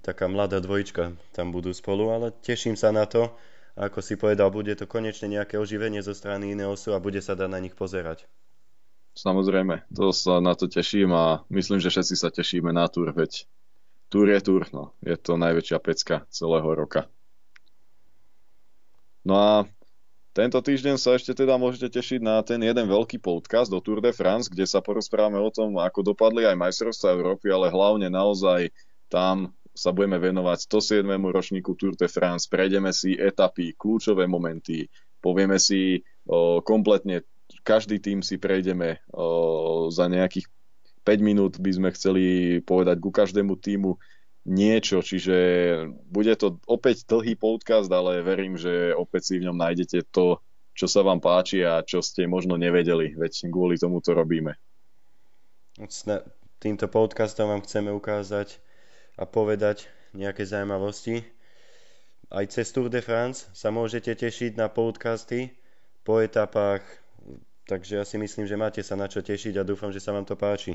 Taká mladá dvojička tam budú spolu, ale teším sa na to. A ako si povedal, bude to konečne nejaké oživenie zo strany Ineosu a bude sa dať na nich pozerať. Samozrejme, to sa na to teším a myslím, že všetci sa tešíme na túr, veď túr je túr, no. Je to najväčšia pecka celého roka. No a tento týždeň sa ešte teda môžete tešiť na ten jeden veľký podcast do Tour de France, kde sa porozprávame o tom, ako dopadli aj majstrovstvá Európy, ale hlavne naozaj tam sa budeme venovať 107. ročníku Tour de France, prejdeme si etapy, kľúčové momenty, povieme si o, kompletne, každý tým si prejdeme o, za nejakých 5 minút by sme chceli povedať ku každému týmu niečo, čiže bude to opäť dlhý podcast, ale verím, že opäť si v ňom nájdete to, čo sa vám páči a čo ste možno nevedeli, veď kvôli tomu to robíme. Týmto podcastom vám chceme ukázať a povedať nejaké zaujímavosti. Aj cez Tour de France sa môžete tešiť na podcasty po etapách, takže ja si myslím, že máte sa na čo tešiť a dúfam, že sa vám to páči.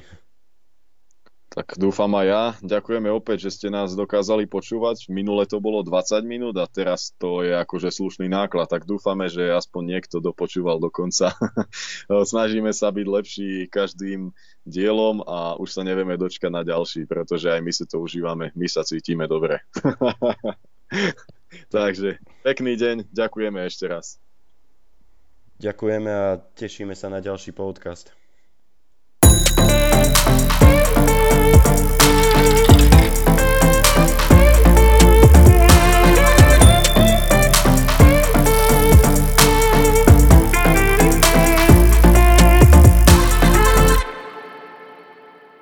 Tak dúfam aj ja. Ďakujeme opäť, že ste nás dokázali počúvať. Minule to bolo 20 minút a teraz to je akože slušný náklad, tak dúfame, že aspoň niekto dopočúval do konca. Snažíme sa byť lepší každým dielom a už sa nevieme dočkať na ďalší, pretože aj my si to užívame, my sa cítime dobre. Takže pekný deň, ďakujeme ešte raz. Ďakujeme a tešíme sa na ďalší podcast.